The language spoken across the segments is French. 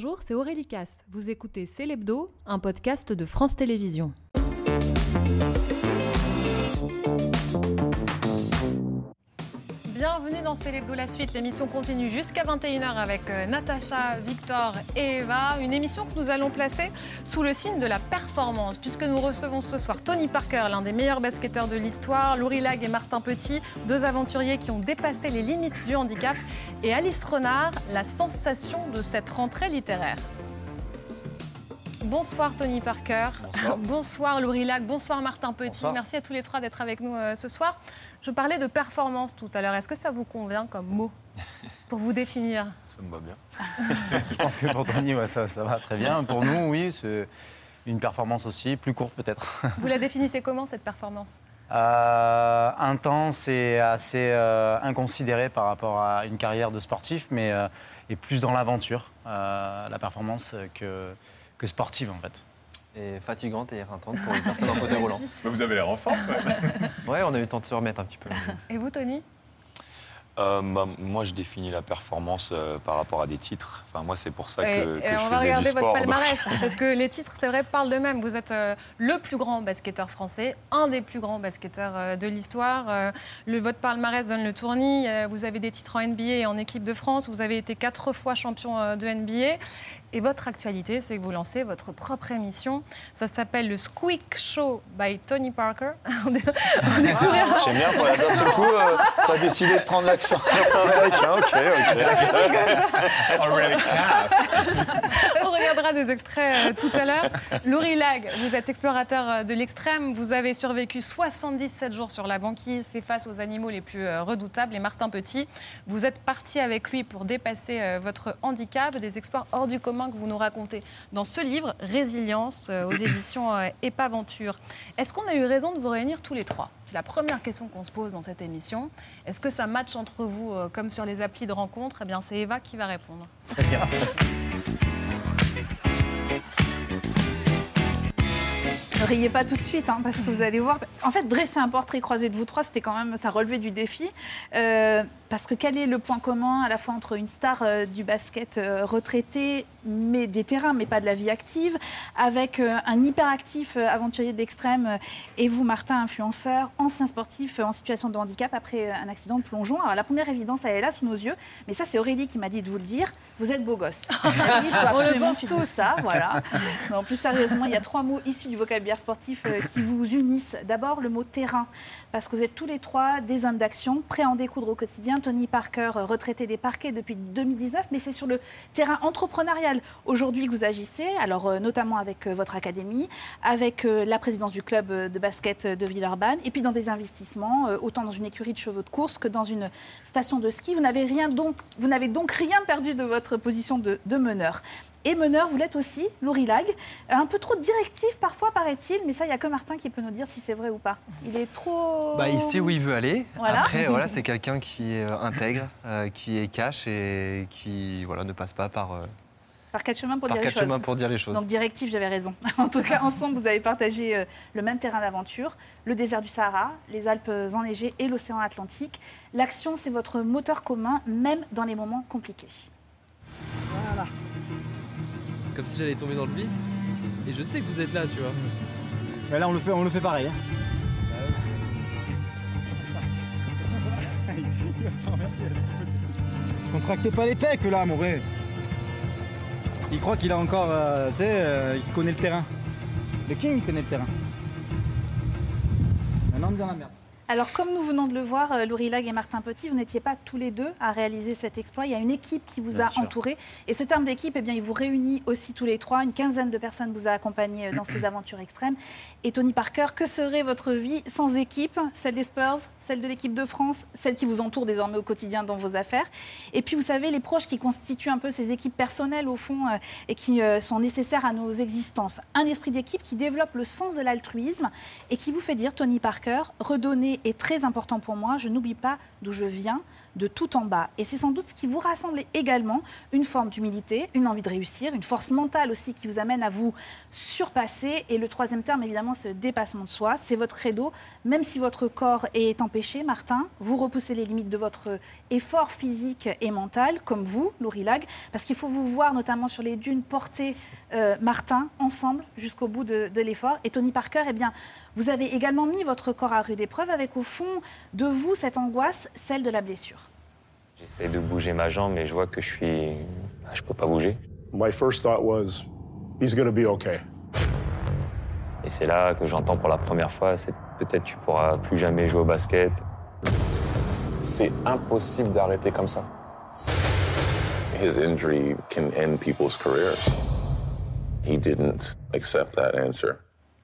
Bonjour, c'est Aurélie Casse. Vous écoutez C'est l'Hebdo, un podcast de France Télévisions. Bienvenue dans C'est l'Hebdo la suite. L'émission continue jusqu'à 21h avec euh, Natacha, Victor et Eva. Une émission que nous allons placer sous le signe de la performance, puisque nous recevons ce soir Tony Parker, l'un des meilleurs basketteurs de l'histoire, Laurie Lag et Martin Petit, deux aventuriers qui ont dépassé les limites du handicap, et Alice Renard, la sensation de cette rentrée littéraire. Bonsoir Tony Parker. Bonsoir, Laurie Lac. Bonsoir Martin Petit. Merci à tous les trois d'être avec nous euh, ce soir. Je parlais de performance tout à l'heure. Est-ce que ça vous convient comme mot pour vous définir? Ça me va bien. Je pense que pour Tony, ouais, ça, ça va très bien. Pour nous, oui, c'est une performance aussi, plus courte peut-être. Vous la définissez comment cette performance? Euh, intense et assez euh, inconsidérée par rapport à une carrière de sportif, mais euh, et plus dans l'aventure, euh, la performance que, que sportive en fait. Et fatigante et éreintante pour une personne en fauteuil roulant. Mais vous avez l'air en forme. quand même. Ouais, on a eu le temps de se remettre un petit peu. Et vous Tony? Euh, bah, moi, je définis la performance euh, par rapport à des titres. Enfin, moi, c'est pour ça que, Et- que et je on va faisais regarder du votre sport. donc- palmarès, parce que les titres, c'est vrai, parlent d'eux-mêmes. Vous êtes euh, le plus grand basketteur français, un des plus grands basketteurs euh, de l'histoire. Euh, le, votre palmarès donne le tournis. Euh, vous avez des titres en NBA et en équipe de France. Vous avez été quatre fois champion euh, de NBA. Et votre actualité, c'est que vous lancez votre propre émission. Ça s'appelle le Squeak Show by Tony Parker. découvrira- J'aime bien, pour la d'un seul coup, euh, t'as décidé de prendre l'action. ok, ok, ok. On regardera des extraits euh, tout à l'heure. Laurie Lag, vous êtes explorateur euh, de l'extrême. Vous avez survécu 77 jours sur la banquise, fait face aux animaux les plus euh, redoutables. Et Martin Petit, vous êtes parti avec lui pour dépasser votre handicap, des exploits hors du commun que vous nous racontez dans ce livre, Résilience, aux éditions Épaventure. Est-ce qu'on a eu raison de vous réunir tous les trois? La première question qu'on se pose dans cette émission. Est-ce que ça match entre vous euh, comme sur les applis de rencontre? Eh bien, c'est Eva qui va répondre. Ne riez pas tout de suite, hein, parce que vous allez voir. En fait, dresser un portrait croisé de vous trois, c'était quand même, ça relevait du défi. Euh, parce que quel est le point commun à la fois entre une star euh, du basket euh, retraité, mais des terrains, mais pas de la vie active, avec euh, un hyperactif euh, aventurier de l'extrême, euh, et vous, Martin, influenceur, ancien sportif en situation de handicap après un accident de plongeon. Alors la première évidence, elle est là sous nos yeux, mais ça, c'est Aurélie qui m'a dit de vous le dire. Vous êtes beau gosse. Dit, Il faut On le pense suivre ça, voilà. Non, plus sérieusement, il y a trois mots issus du vocabulaire sportif qui vous unissent. D'abord, le mot terrain, parce que vous êtes tous les trois des hommes d'action, prêts à en découdre au quotidien. Tony Parker, euh, retraité des parquets depuis 2019, mais c'est sur le terrain entrepreneurial aujourd'hui que vous agissez, alors euh, notamment avec euh, votre académie, avec la présidence du club de basket de Villeurbanne, et puis dans des investissements, autant dans une écurie de chevaux de course que dans une station de ski. Vous n'avez donc, rien perdu de votre position de meneur. Et meneur, vous l'êtes aussi, Laurie Lag. Euh, Un peu trop directif parfois, paraît-il, mais ça, il n'y a que Martin qui peut nous dire si c'est vrai ou pas. Il est trop. Bah, il sait où il veut aller. Voilà. Après, voilà, c'est quelqu'un qui est euh, intègre, euh, qui est cash et qui voilà, ne passe pas par, euh, Par quatre chemins pour par dire les quatre choses. chemins pour dire les choses. Donc directif, j'avais raison. En tout cas, ensemble, vous avez partagé euh, le même terrain d'aventure, le désert du Sahara, les Alpes enneigées et l'océan Atlantique. L'action, c'est votre moteur commun, même dans les moments compliqués. Voilà. Comme si j'allais tomber dans le vide. Et je sais que vous êtes là, tu vois. Mais là, on le fait, on le fait pareil. hein. Contractez pas les pecs là, mon vrai. Il croit qu'il a encore, euh, tu sais, euh, il connaît le terrain. Le King connaît le terrain. Maintenant, on est dans la merde. Alors, comme nous venons de le voir, euh, Laurie Lag et Martin Petit, vous n'étiez pas tous les deux à réaliser cet exploit. Il y a une équipe qui vous Bien a sûr. entouré. Et ce terme d'équipe, eh bien, il vous réunit aussi tous les trois. Une quinzaine de personnes vous a accompagné euh, dans ces aventures extrêmes. Et Tony Parker, que serait votre vie sans équipe? Celle des Spurs, celle de l'équipe de France, celle qui vous entoure désormais au quotidien dans vos affaires. Et puis, vous savez, les proches qui constituent un peu ces équipes personnelles, au fond, euh, et qui sont nécessaires à nos existences. Un esprit d'équipe qui développe le sens de l'altruisme et qui vous fait dire, Tony Parker, redonner est très important pour moi. Je n'oublie pas d'où je viens, de tout en bas. Et c'est sans doute ce qui vous rassemble également, une forme d'humilité, une envie de réussir, une force mentale aussi qui vous amène à vous surpasser. Et le troisième terme, évidemment, c'est le dépassement de soi. C'est votre credo. Même si votre corps est empêché, Martin, vous repoussez les limites de votre effort physique et mental, comme vous, Laurie Lag, parce qu'il faut vous voir notamment sur les dunes porter euh, Martin ensemble jusqu'au bout de, de l'effort. Et Tony Parker, eh bien, vous avez également mis votre corps à rude épreuve avec au fond de vous cette angoisse, celle de la blessure. J'essaie de bouger ma jambe, mais je vois que je suis. bah, Je peux pas bouger. My first thought was, he's going to be okay. Et c'est là que j'entends pour la première fois c'est peut-être tu pourras plus jamais jouer au basket. C'est impossible d'arrêter comme ça. His injury can end people's careers. He didn't accept that answer.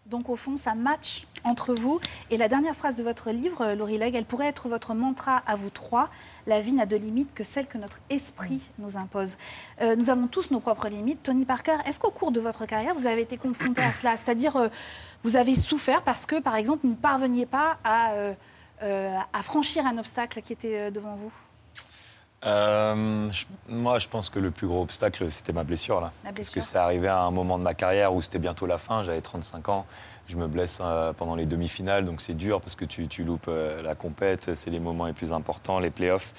Donc au fond, ça match entre vous. Et la dernière phrase de votre livre, euh, Laurie Legge, elle pourrait être votre mantra à vous trois. La vie n'a de limites que celle que notre esprit nous impose. Euh, nous avons tous nos propres limites. Tony Parker, est-ce qu'au cours de votre carrière, vous avez été confronté à cela? C'est-à-dire, euh, vous avez souffert parce que, par exemple, vous ne parveniez pas à, euh, à franchir un obstacle qui était devant vous? Euh, je- moi, je pense que le plus gros obstacle, c'était ma blessure. Là. La Parce que blessure. c'est arrivé à un moment de ma carrière où c'était bientôt la fin, j'avais 35 ans. Je me blesse euh, pendant les demi-finales, donc c'est dur parce que tu, tu loupes euh, la compète, c'est les moments les plus importants, les playoffs.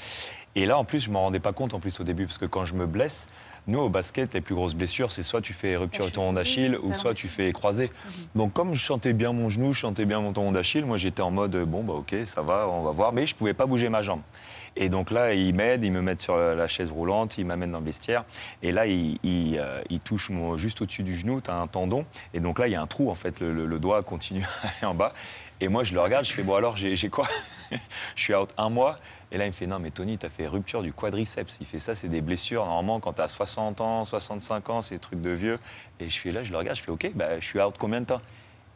Et là, en plus, je ne m'en rendais pas compte en plus au début, parce que quand je me blesse, nous, au basket, les plus grosses blessures, c'est soit tu fais rupture de tendon d'Achille ou soit tu fais croisé. Donc, comme je sentais bien mon genou, je sentais bien mon tendon d'Achille, moi, j'étais en mode, bon, bah ok, ça va, on va voir. Mais je ne pouvais pas bouger ma jambe. Et donc là, ils m'aident, ils me mettent sur la chaise roulante, ils m'amènent dans le vestiaire. Et là, ils, ils, euh, ils touchent mon, juste au-dessus du genou, tu as un tendon. Et donc là, il y a un trou, en fait, le, le- le doigt continue à aller en bas. Et moi, je le regarde, je fais, bon, alors, j'ai quoi Je suis out un mois. Et là, il me fait, non, mais Tony, tu as fait rupture du quadriceps. Il fait ça, c'est des blessures. Normalement, quand tu as 60 ans, 65 ans, c'est des trucs de vieux. Et je fais là, je le regarde, je fais, OK, bah, je suis out combien de temps?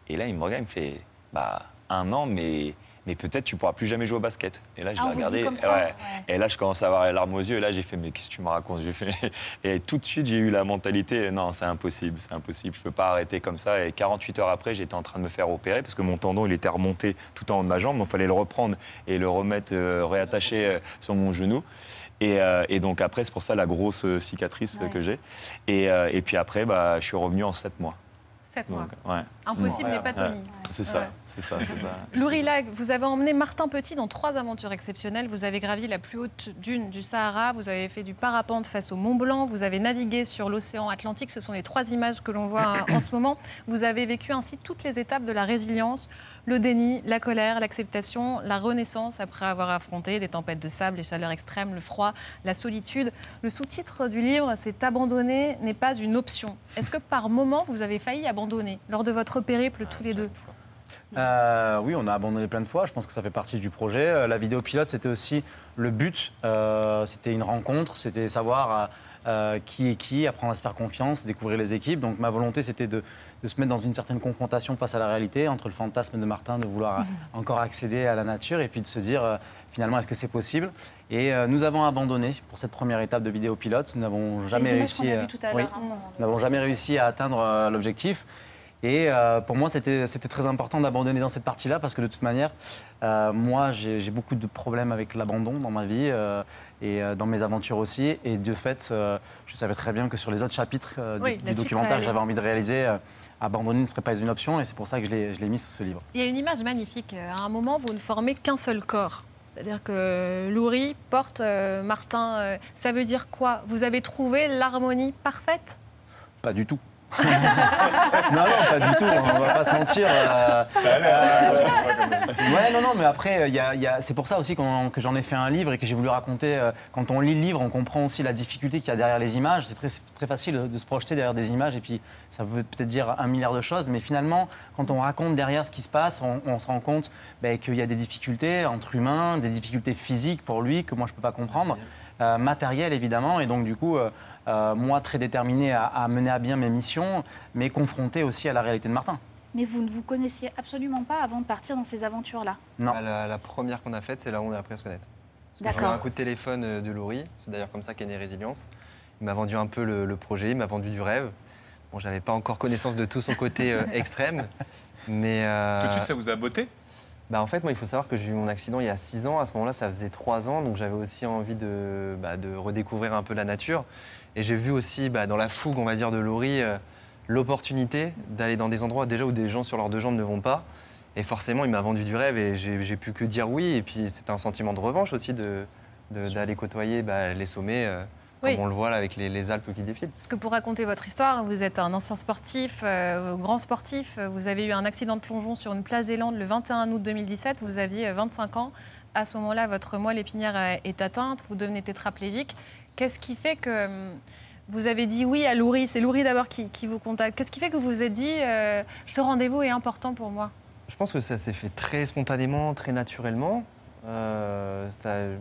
Et là, il me regarde, il me fait, bah, un an, mais, mais peut-être tu pourras plus jamais jouer au basket. Et là, je Ah, l'ai regardé. comme ça, ouais. ouais. Et là, je commence à avoir les larmes aux yeux. Et là, j'ai fait, mais qu'est-ce que tu me racontes J'ai fait... Et tout de suite, j'ai eu la mentalité, non, c'est impossible, c'est impossible. Je peux pas arrêter comme ça. Et 48 heures après, j'étais en train de me faire opérer parce que mon tendon, il était remonté tout en haut de ma jambe. Donc, il fallait le reprendre et le remettre, euh, réattacher euh, sur mon genou. Et, euh, et donc, après, c'est pour ça la grosse euh, cicatrice Ouais. que j'ai. Et, euh, et puis après, bah, je suis revenu en 7 mois. 7 mois. Donc, ouais. Impossible n'est pas Ouais. Tony. C'est ça, Ouais. c'est ça, c'est ça. Laurie Lag, vous avez emmené Martin Petit dans trois aventures exceptionnelles. Vous avez gravi la plus haute dune du Sahara, vous avez fait du parapente face au Mont Blanc, vous avez navigué sur l'océan Atlantique. Ce sont les trois images que l'on voit en ce moment. Vous avez vécu ainsi toutes les étapes de la résilience, le déni, la colère, l'acceptation, la renaissance après avoir affronté des tempêtes de sable, les chaleurs extrêmes, le froid, la solitude. Le sous-titre du livre, c'est Abandonner n'est pas une option. Est-ce que par moment, vous avez failli abandonner lors de votre périple tous les deux? Euh, oui, on a abandonné plein de fois. Je pense que ça fait partie du projet. Euh, La vidéo pilote, c'était aussi le but. Euh, c'était une rencontre, c'était savoir euh, qui est qui, apprendre à se faire confiance, découvrir les équipes. Donc ma volonté, c'était de, de se mettre dans une certaine confrontation face à la réalité, entre le fantasme de Martin de vouloir euh, encore accéder à la nature et puis de se dire finalement est-ce que c'est possible? Et nous avons abandonné pour cette première étape de vidéo pilote. Nous n'avons jamais réussi. à oui. hein, nous n'avons jamais réussi à atteindre l'objectif. Et euh, pour moi, c'était très important d'abandonner dans cette partie-là parce que de toute manière, euh, moi, j'ai beaucoup de problèmes avec l'abandon dans ma vie euh, et dans mes aventures aussi. Et de fait, je savais très bien que sur les autres chapitres du- Oui, du, documentaire que j'avais envie de réaliser, abandonner ne serait pas une option. Et c'est pour ça que je l'ai mis sous ce livre. Il y a une image magnifique. À un moment, vous ne formez qu'un seul corps. C'est-à-dire que Loury porte Martin. ça veut dire quoi? Vous avez trouvé l'harmonie parfaite? Pas du tout. non, non, pas du tout, on va pas se mentir. euh, euh, ouais, non, non, mais après, il y a- il y a- c'est pour ça aussi que j'en ai fait un livre et que j'ai voulu raconter. euh, quand on lit le livre, on comprend aussi la difficulté qu'il y a derrière les images. C'est très, très facile de se projeter derrière des images et puis ça veut peut-être dire un milliard de choses, mais finalement, quand on raconte derrière ce qui se passe, on, on se rend compte ben, qu'il y a des difficultés entre humains, des difficultés physiques pour lui que moi je peux pas comprendre, euh, matérielles évidemment, et donc du coup, euh, euh, moi très déterminé à, à mener à bien mes missions, mais confronté aussi à la réalité de Martin. Mais vous ne vous connaissiez absolument pas avant de partir dans ces aventures-là. Non. Ah, La, la première qu'on a faite, c'est là où on a appris à se connaître. Que J'ai eu D'accord. un coup de téléphone de Laurie, c'est d'ailleurs comme ça qu'est née Résilience. Il m'a vendu un peu le, le projet, il m'a vendu du rêve. Bon, j'avais pas encore connaissance de tout son côté euh, extrême, mais... euh, Tout de suite, ça vous a botté? Bah, en fait, moi, il faut savoir que j'ai eu mon accident il y a 6 ans. À ce moment-là, ça faisait 3 ans. Donc, j'avais aussi envie de, bah, de redécouvrir un peu la nature. Et j'ai vu aussi, bah, dans la fougue, on va dire, de Laurie, euh, l'opportunité d'aller dans des endroits déjà où des gens sur leurs deux jambes ne vont pas. Et forcément, il m'a vendu du rêve et j'ai pu que dire oui. Et puis, c'était un sentiment de revanche aussi d'aller côtoyer les sommets, euh, Oui. comme on le voit là avec les, les Alpes qui défilent. Parce que pour raconter votre histoire, vous êtes un ancien sportif, euh, grand sportif. Vous avez eu un accident de plongeon sur une plage Zélande le 21 août 2017. Vous aviez euh, 25 ans. À ce moment-là, votre moelle épinière est atteinte. Vous devenez tétraplégique. Qu'est-ce qui fait que hum, vous avez dit oui à Laurie C'est Laurie d'abord qui, qui vous contacte. Qu'est-ce qui fait que vous vous êtes dit euh, ce rendez-vous est important pour moi? Je pense que ça s'est fait très spontanément, très naturellement. Euh, ça-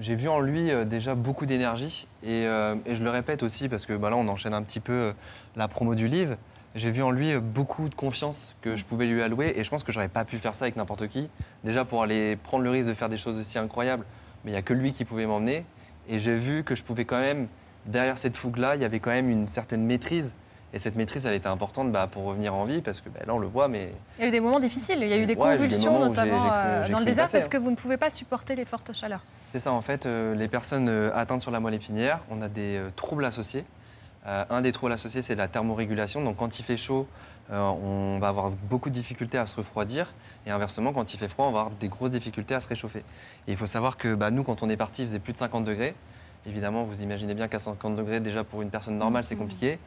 J'ai vu en lui euh, déjà beaucoup d'énergie et, euh, et je le répète aussi parce que bah, là on enchaîne un petit peu euh, la promo du livre. J'ai vu en lui beaucoup de confiance que je pouvais lui allouer et je pense que j'aurais pas pu faire ça avec n'importe qui. Déjà pour aller prendre le risque de faire des choses aussi incroyables, mais il n'y a que lui qui pouvait m'emmener. Et j'ai vu que je pouvais quand même, derrière cette fougue-là, il y avait quand même une certaine maîtrise. Et cette maîtrise, elle était importante bah, pour revenir en vie parce que bah, là on le voit, mais Il y a eu des moments difficiles. Il y a eu des Ouais, j'ai eu des convulsions, notamment cru- euh, dans le désert, passer, parce hein. que vous ne pouvez pas supporter les fortes chaleurs. C'est ça, en fait, euh, les personnes euh, atteintes sur la moelle épinière, on a des troubles associés. Un des troubles associés, c'est la thermorégulation. Donc, quand il fait chaud, on va avoir beaucoup de difficultés à se refroidir. Et inversement, quand il fait froid, on va avoir des grosses difficultés à se réchauffer. Et il faut savoir que bah, nous, quand on est parti, il faisait plus de 50 degrés. Évidemment, vous imaginez bien qu'à 50 degrés, déjà pour une personne normale, c'est compliqué.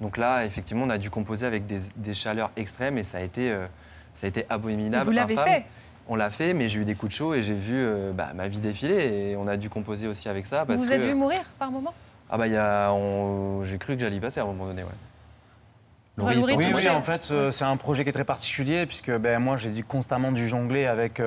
Donc là, effectivement, on a dû composer avec des, des chaleurs extrêmes et ça a été, euh, ça a été abominable. Vous l'avez fait On l'a fait, mais j'ai eu des coups de chaud et j'ai vu euh, bah, ma vie défiler et on a dû composer aussi avec ça. Vous Parce vous que, êtes vu mourir par moment Ah bah j'ai cru que j'allais y passer à un moment donné, ouais. Ouais, Laurie, Oui, oui, en fait, c'est un projet qui est très particulier puisque ben, moi, j'ai dû constamment dû jongler avec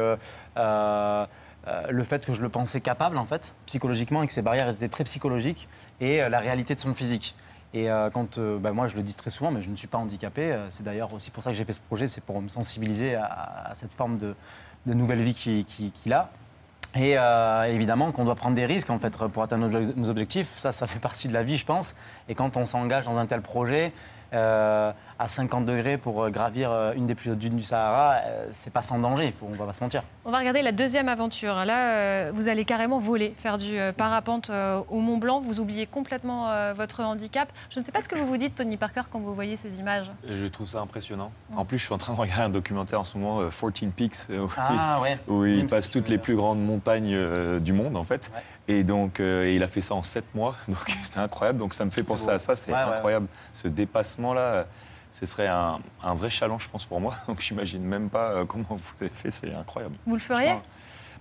euh, le fait que je le pensais capable, en fait, psychologiquement, et que ces barrières étaient très psychologiques, et euh, la réalité de son physique. Et euh, quand, euh, ben, moi, je le dis très souvent, mais je ne suis pas handicapé. euh, c'est d'ailleurs aussi pour ça que j'ai fait ce projet, c'est pour me sensibiliser à, cette forme de, nouvelle vie qu'il qui, qu'il a. Et évidemment qu'on doit prendre des risques en fait pour atteindre nos obje- nos objectifs. Ça, ça fait partie de la vie, je pense. Et quand on s'engage dans un tel projet à 50 degrés pour euh, gravir euh, une des plus hautes dunes du Sahara, euh, c'est pas sans danger. Il faut, on va pas se mentir. On va regarder la deuxième aventure. Là, euh, vous allez carrément voler, faire du parapente au Mont Blanc. Vous oubliez complètement votre handicap. Je ne sais pas ce que vous vous dites, Tony Parker, quand vous voyez ces images. Je trouve ça impressionnant. En plus, je suis en train de regarder un documentaire en ce moment, euh, 14 Peaks, où, Ah ouais. où il Même passe si toutes les plus grandes montagnes du monde, en fait. Ouais. Et donc, euh, et il a fait ça en 7 mois. Donc, c'était incroyable. Donc, ça me fait penser à ça. C'est Ouais, ouais. incroyable. Ce dépassement-là, ce serait un, un vrai challenge, je pense, pour moi. Donc, j'imagine même pas euh, comment vous avez fait. C'est incroyable. Vous le feriez?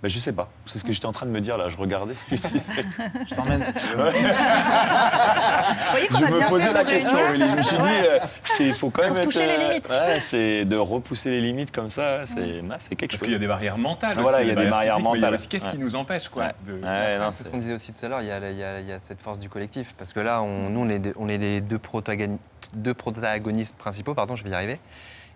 Ben, je sais pas. C'est ce que j'étais en train de me dire là. Je regardais. Je, Je t'emmène si tu veux. Vous voyez qu'on a me bien posais fait la question. Je me suis dit, euh, c'est- il faut quand même Pour être, toucher les euh, limites. ouais, c'est de repousser les limites comme ça. C'est ah, c'est quelque Parce chose. qu'il y a des barrières mentales Voilà, aussi, il y a des barrières physiques, mais il y a mentales. aussi Qu'est-ce qui nous empêche quoi Ouais. de- Ouais, non, C'est ce qu'on disait aussi tout à l'heure, il y, a la- il y a- il y a cette force du collectif. Parce que là, on, nous, on est, des- on est les deux, protagoni- deux protagonistes principaux, pardon, je vais y arriver.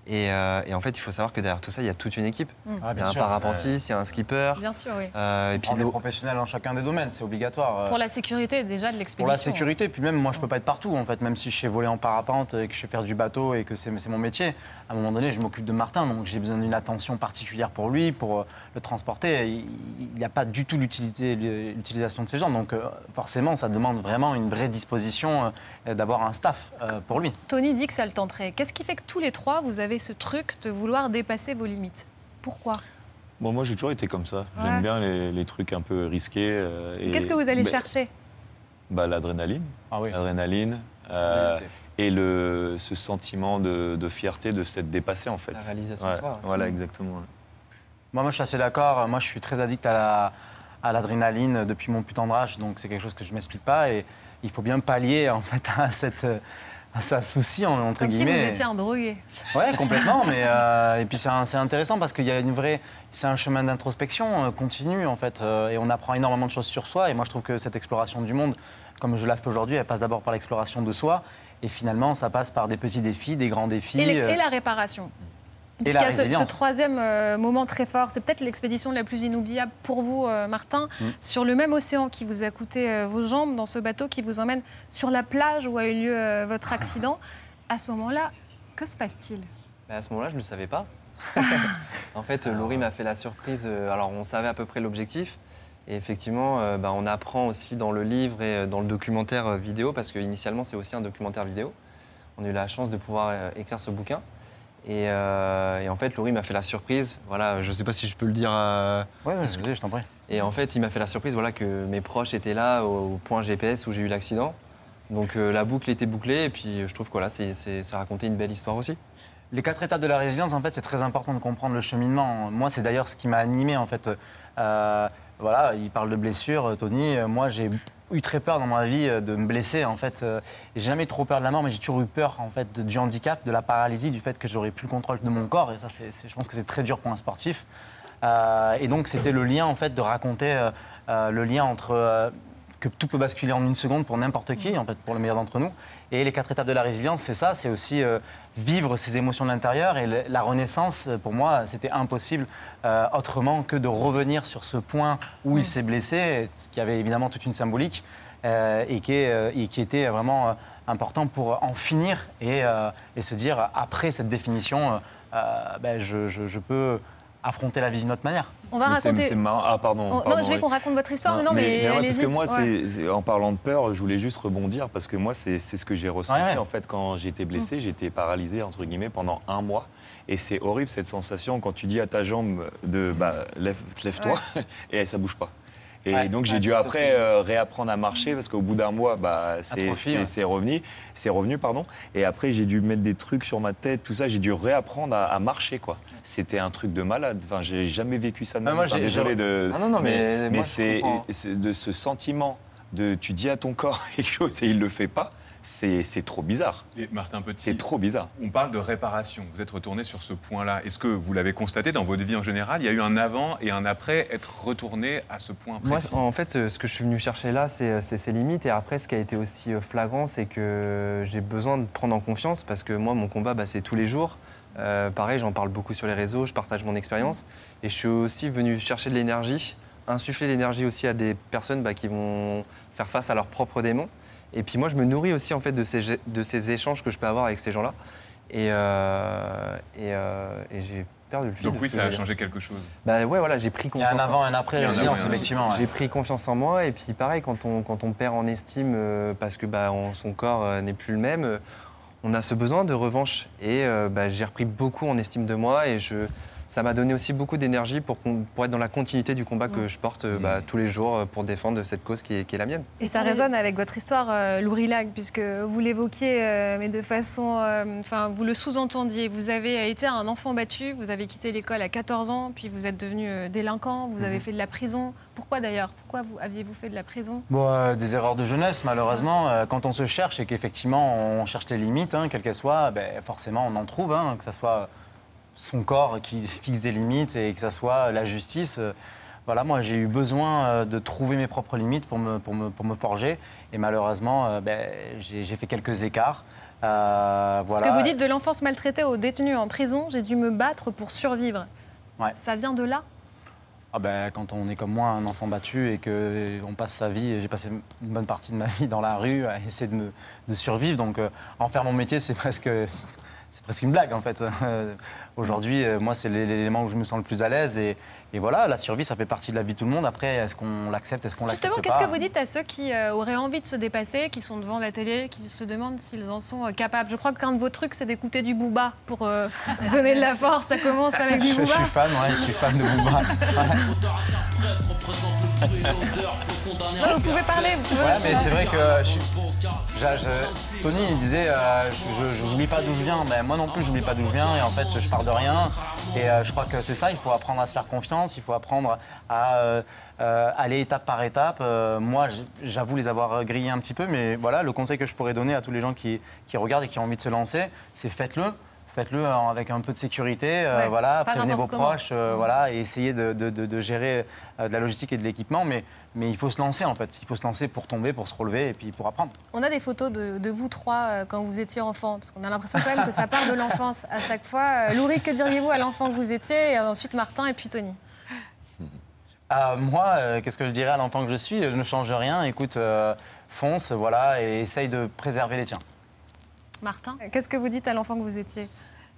Et, euh, et en fait, il faut savoir que derrière tout ça, il y a toute une équipe. Ah, il y a un sûr. parapentiste, il y a un skipper. Bien sûr, oui. euh, et puis On est l'eau- professionnel dans chacun des domaines, c'est obligatoire. Pour la sécurité déjà de l'expédition. Pour la sécurité, puis même moi je peux pas être partout en fait, même si je sais voler en parapente et que je sais faire du bateau et que c'est mon métier. À un moment donné, je m'occupe de Martin, donc j'ai besoin d'une attention particulière pour lui, pour euh, le transporter. Il n'y a pas du tout l'utilité- l'utilisation de ces gens, donc euh, forcément ça demande vraiment une vraie disposition euh, d'avoir un staff euh, pour lui. Tony dit que ça le tenterait. Qu'est-ce qui fait que tous les trois, vous avez ce truc de vouloir dépasser vos limites Pourquoi? Bon, moi, j'ai toujours été comme ça. Ouais. J'aime bien les, les trucs un peu risqués. euh, et- Qu'est-ce que vous allez chercher? Bah, L'adrénaline. Ah oui. L'adrénaline. euh, et le, ce sentiment de, de fierté de s'être dépassé, en fait. La réalisation Ouais, de soi, ouais. Voilà, exactement. Moi, moi je suis assez d'accord, moi je suis très addict à la- à l'adrénaline depuis mon plus tendre âge, donc c'est quelque chose que je m'explique pas et il faut bien pallier en fait à cette à ce souci en- entre Comme si vous guillemets. étiez un drogué. Ouais, complètement. Mais euh, et puis c'est intéressant parce qu'il y a une vraie, c'est un chemin d'introspection euh, continu en fait, euh, et on apprend énormément de choses sur soi. Et moi, je trouve que cette exploration du monde, comme je la fais aujourd'hui, elle passe d'abord par l'exploration de soi, et finalement, ça passe par des petits défis, des grands défis. Et, les- euh, et la réparation. Et la qu'il y a ce- troisième euh, moment très fort, c'est peut-être l'expédition la plus inoubliable pour vous, euh, Martin, Mm. sur le même océan qui vous a coûté euh, vos jambes, dans ce bateau qui vous emmène sur la plage où a eu lieu euh, votre accident. À ce moment-là, que se passe-t-il? Bah, à ce moment-là, je ne le savais pas. En fait, Laurie m'a fait la surprise. Alors, on savait à peu près l'objectif. Et effectivement, euh, bah, on apprend aussi dans le livre et dans le documentaire vidéo, parce qu'initialement, c'est aussi un documentaire vidéo. On a eu la chance de pouvoir euh, écrire ce bouquin. Et, euh, et en fait, Laurie m'a fait la surprise. Voilà, je ne sais pas si je peux le dire. euh, Ouais, ouais, je je t'en prie. et en fait, il m'a fait la surprise voilà, que mes proches étaient là au, au point GPS où j'ai eu l'accident. Donc euh, la boucle était bouclée et puis euh, je trouve que voilà, c'est- c'est- ça racontait une belle histoire aussi. Les quatre étapes de la résilience, en fait, c'est très important de comprendre le cheminement. Moi, c'est d'ailleurs ce qui m'a animé, en fait. Voilà, il parle de blessures, Tony. Moi, j'ai eu très peur dans ma vie euh, de me blesser, en fait. Euh, J'ai jamais trop peur de la mort, mais j'ai toujours eu peur, en fait, du handicap, de la paralysie, du fait que j'aurais plus le contrôle de mon corps. Et ça, c'est- je pense que c'est très dur pour un sportif. Euh, et donc, c'était le lien, en fait, de raconter le lien entre que tout peut basculer en une seconde pour n'importe qui, en fait, pour le meilleur d'entre nous. Et les quatre étapes de la résilience, c'est ça, c'est aussi euh, vivre ses émotions de l'intérieur. Et le- la renaissance, euh, pour moi, c'était impossible euh, autrement que de revenir sur ce point où il s'est blessé, qui avait évidemment toute une symbolique euh, et, qui est, et qui était vraiment important pour en finir et, et se dire, après cette définition, ben, je, je- je peux affronter la vie d'une autre manière. On va Mais raconter. C'est marrant. Ah, pardon. On- pardon, non, je vais oui. qu'on raconte votre histoire, mais non, mais, ouais, parce que moi, Ouais. c'est- c'est- en parlant de peur, je voulais juste rebondir parce que moi, c'est c'est ce que j'ai ressenti Ouais, ouais. en fait quand j'étais blessé. Mm. J'étais paralysé entre guillemets pendant un mois, et c'est horrible cette sensation quand tu dis à ta jambe de bah, lève, lève-toi et ça bouge pas. Et Ouais. donc j'ai Ouais, dû après euh, réapprendre à marcher parce qu'au bout d'un mois, bah, c'est ouais. revenu, c'est revenu pardon. Et après j'ai dû mettre des trucs sur ma tête, tout ça. J'ai dû réapprendre à, à marcher quoi. C'était un truc de malade. Enfin, j'ai jamais vécu ça de Ah, moi. Enfin, désolé de. Ah non, non, mais comprends. c'est de ce sentiment de tu dis à ton corps quelque chose et il le fait pas. C'est trop bizarre. Et Martin Petit, C'est trop bizarre. on parle de réparation. Vous êtes retourné sur ce point-là. Est-ce que vous l'avez constaté dans votre vie en général? Il y a eu un avant et un après être retourné à ce point Moi, précis en fait, ce que je suis venu chercher là, c'est c'est ses limites. Et après, ce qui a été aussi euh, flagrant, c'est que j'ai besoin de prendre en confiance parce que moi, mon combat, bah, c'est tous les jours. Euh, pareil, j'en parle beaucoup sur les réseaux, je partage mon expérience. Et je suis aussi venu chercher de l'énergie, insuffler l'énergie aussi à des personnes bah, qui vont faire face à leurs propres démons. Et puis moi, je me nourris aussi en fait de ces, de ces échanges que je peux avoir avec ces gens-là. Et, euh, et, euh, et j'ai perdu le fil. Donc oui, ça a changé quelque chose. Bah ouais, voilà, j'ai pris Il y a confiance. un en- avant et un après Il y a un résilience, avant et un effectivement. ouais. j'ai pris confiance en moi et puis pareil quand on, quand on perd en estime euh, parce que bah, on- son corps euh, n'est plus le même, euh, on a ce besoin de revanche et euh, bah, j'ai repris beaucoup en estime de moi et je, ça m'a donné aussi beaucoup d'énergie pour, être dans la continuité du combat que je porte euh, bah, tous les jours euh, pour défendre cette cause qui est, qui est la mienne. Et ça résonne avec votre histoire, euh, Laurie Lag, puisque vous l'évoquiez, euh, mais de façon. euh, Enfin, vous le sous-entendiez. Vous avez été un enfant battu, vous avez quitté l'école à 14 ans, puis vous êtes devenu euh, délinquant, vous avez fait de la prison. Pourquoi d'ailleurs? Pourquoi vous, aviez-vous fait de la prison? Bon, euh, des erreurs de jeunesse, malheureusement. Euh, quand on se cherche et qu'effectivement on cherche les limites, hein, quelles qu'elles soient, ben, forcément on en trouve, hein, que ce soit son corps qui fixe des limites et que ce soit la justice. Euh, voilà, moi j'ai eu besoin euh, de trouver mes propres limites pour me, pour me, pour me forger. Et malheureusement, euh, ben, j'ai fait quelques écarts. Euh, voilà. Parce que vous dites de l'enfance maltraitée aux détenus en prison, j'ai dû me battre pour survivre. Ouais. Ça vient de là? Ah ben, quand on est comme moi, un enfant battu et qu'on passe sa vie, j'ai passé une bonne partie de ma vie dans la rue à essayer de, me- de survivre, donc euh, en faire mon métier, c'est presque, c'est presque une blague en fait. Euh, Aujourd'hui, euh, moi, c'est l'é- l'élément où je me sens le plus à l'aise et, et voilà, la survie, ça fait partie de la vie de tout le monde. Après, est-ce qu'on l'accepte, est-ce qu'on l'accepte Justement, qu'est-ce que vous dites à ceux qui euh, auraient envie de se dépasser, qui sont devant la télé, qui se demandent s'ils en sont euh, capables? Je crois qu'un de vos trucs, c'est d'écouter du Booba pour euh, se donner de la force. Ça commence avec du je, je Booba. suis fan, ouais, je suis fan de Booba. Ouais, vous pouvez parler. Vous pouvez Ouais, mais c'est vrai que je je- Tony il disait je je- j'oublie pas d'où je viens. Mais moi non plus, j'oublie pas d'où je viens. Et en fait, je pars de rien. Et je crois que c'est ça. Il faut apprendre à se faire confiance. Il faut apprendre à euh, euh, aller étape par étape. Euh, moi, j'avoue les avoir grillés un petit peu. Mais voilà, le conseil que je pourrais donner à tous les gens qui, qui regardent et qui ont envie de se lancer, c'est faites-le. Faites-le avec un peu de sécurité, euh, Ouais, voilà, prévenez vos comment. proches, euh, voilà, et essayez de, de- de- de gérer euh, de la logistique et de l'équipement, mais, mais il faut se lancer en fait. Il faut se lancer pour tomber, pour se relever et puis pour apprendre. On a des photos de, vous trois quand vous étiez enfant, parce qu'on a l'impression quand même que ça part de l'enfance à chaque fois. Laurie, que diriez-vous à l'enfant que vous étiez Et ensuite Martin et puis Tony? Euh, moi, euh, qu'est-ce que je dirais à l'enfant que je suis? Je ne change rien, écoute, euh, fonce, voilà, et essaye de préserver les tiens. Martin, qu'est-ce que vous dites à l'enfant que vous étiez?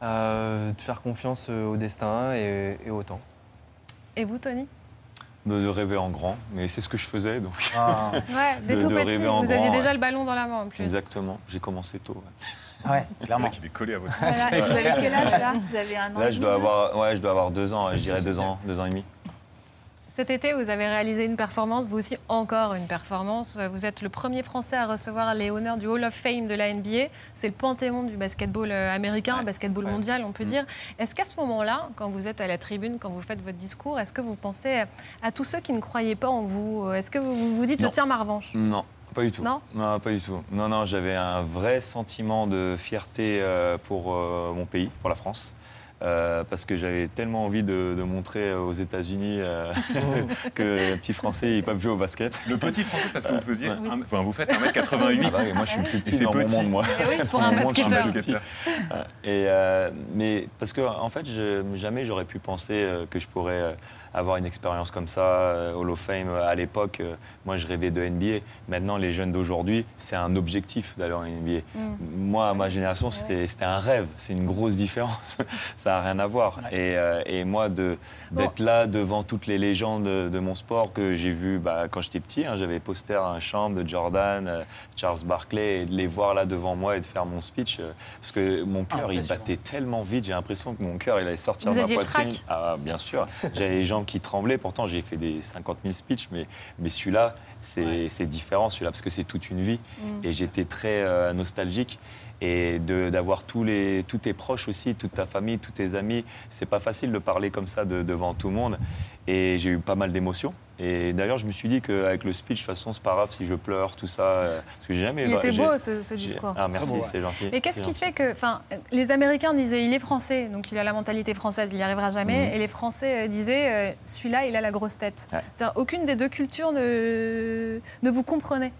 Euh, de faire confiance au destin et, et au temps. Et vous, Tony? De, de rêver en grand, mais c'est ce que je faisais. Donc. Ah. Ouais, dès tout de petit, rêver en vous aviez déjà ouais. le ballon dans la main en plus. Exactement, j'ai commencé tôt. ouais. Ouais, Le clairement. mec, il est collé à votre Voilà. Vous avez quel âge là? Vous avez un an Là, et je dois avoir, ouais, je dois avoir deux ans, je dirais deux ans, deux ans et demi. Cet été, vous avez réalisé une performance, vous aussi encore une performance. Vous êtes le premier Français à recevoir les honneurs du Hall of Fame de la NBA. C'est le panthéon du basketball euh, américain, basketball mondial, on peut dire. Est-ce qu'à ce moment-là, quand vous êtes à la tribune, quand vous faites votre discours, est-ce que vous pensez à tous ceux qui ne croyaient pas en vous? Est-ce que vous vous dites je tiens ma revanche? Non, pas du tout. Non pas du tout. Non, non, j'avais un vrai sentiment de fierté euh, pour euh, mon pays, pour la France. Euh, parce que j'avais tellement envie de, de montrer aux États-Unis euh, que les petits Français ils peuvent jouer au basket. Le petit français, parce que vous faisiez, Ouais. un- enfin vous faites 1m88. Ah bah oui, moi je suis le plus Et petit c'est dans mon petit. monde, moi. Eh oui, pour un basketteur. Et euh, mais parce que en fait, je- jamais j'aurais pu penser euh, que je pourrais euh, avoir une expérience comme ça, euh, Hall of Fame. À l'époque, euh, moi, je rêvais de NBA. Maintenant, les jeunes d'aujourd'hui, c'est un objectif d'aller en NBA. Mm. Moi, à ma génération, c'était un rêve. C'est une grosse différence. ça n'a rien à voir. Et, euh, et moi, d'être là devant toutes les légendes de, de mon sport que j'ai vu bah, quand j'étais petit, hein, j'avais poster à un chambre de Jordan, euh, Charles Barkley, et de les voir là devant moi et de faire mon speech. euh, parce que mon cœur, il battait tellement vite, j'ai l'impression que mon cœur, il allait sortir Vous de ma poitrine. Ah, bien sûr. J'avais les jambes qui tremblaient. Pourtant, j'ai fait des 50 000 speeches, mais, mais celui-là, c'est différent, celui-là, parce que c'est toute une vie. Mm. Et j'étais très euh, nostalgique. Et d'avoir tous, les, tous tes proches aussi, toute ta famille, tous tes amis, c'est pas facile de parler comme ça de- devant tout le monde. Et j'ai eu pas mal d'émotions. Et d'ailleurs, je me suis dit qu'avec le speech, de toute façon, c'est pas grave si je pleure, tout ça. euh, Parce que j'ai jamais. Il était beau ce, discours. Ah, merci, ouais. c'est gentil. Et qu'est-ce qui gentil. fait que, enfin, les Américains disaient il est français, donc il a la mentalité française, il n'y arrivera jamais, Mhm. et les Français euh, disaient euh, celui-là, il a la grosse tête. Ouais. C'est-à-dire, aucune des deux cultures ne, ne vous comprenait.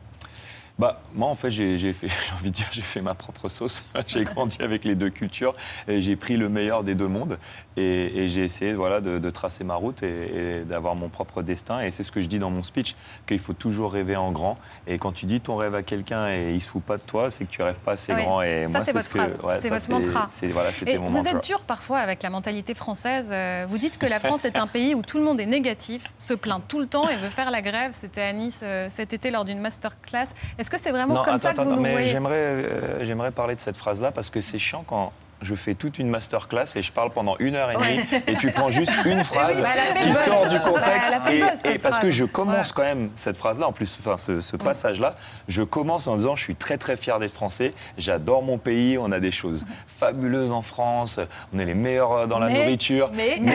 Bah, moi, en fait, j'ai j'ai fait, j'ai envie de dire, j'ai fait ma propre sauce. j'ai grandi avec les deux cultures et j'ai pris le meilleur des deux mondes et, et j'ai essayé, voilà, de, de tracer ma route et, et d'avoir mon propre destin. Et c'est ce que je dis dans mon speech, qu'il faut toujours rêver en grand. Et quand tu dis ton rêve à quelqu'un et il se fout pas de toi, c'est que tu rêves pas assez grand. Et Ça, moi, c'est votre ce que, phrase. ouais, C'est ça, votre mantra. c'est- Voilà, c'était Et mon vous mantra. êtes dur parfois avec la mentalité française. Euh, Vous dites que la France est un pays où tout le monde est négatif, se plaint tout le temps et veut faire la grève. C'était à Nice euh, cet été lors d'une masterclass. Est-ce que c'est vraiment Non, comme attends, ça que vous attends, nous mais voyez? j'aimerais, euh, j'aimerais parler de cette phrase-là parce que c'est chiant quand je fais toute une masterclass et je parle pendant une heure et demie et tu prends juste une phrase bah, qui sort du contexte et, parce que je commence Ouais. quand même cette phrase-là en plus, enfin ce, ce passage-là, je commence en disant je suis très très fier d'être français, j'adore mon pays, on a des choses fabuleuses en France, on est les meilleurs euh, dans la Mais- nourriture, mais- il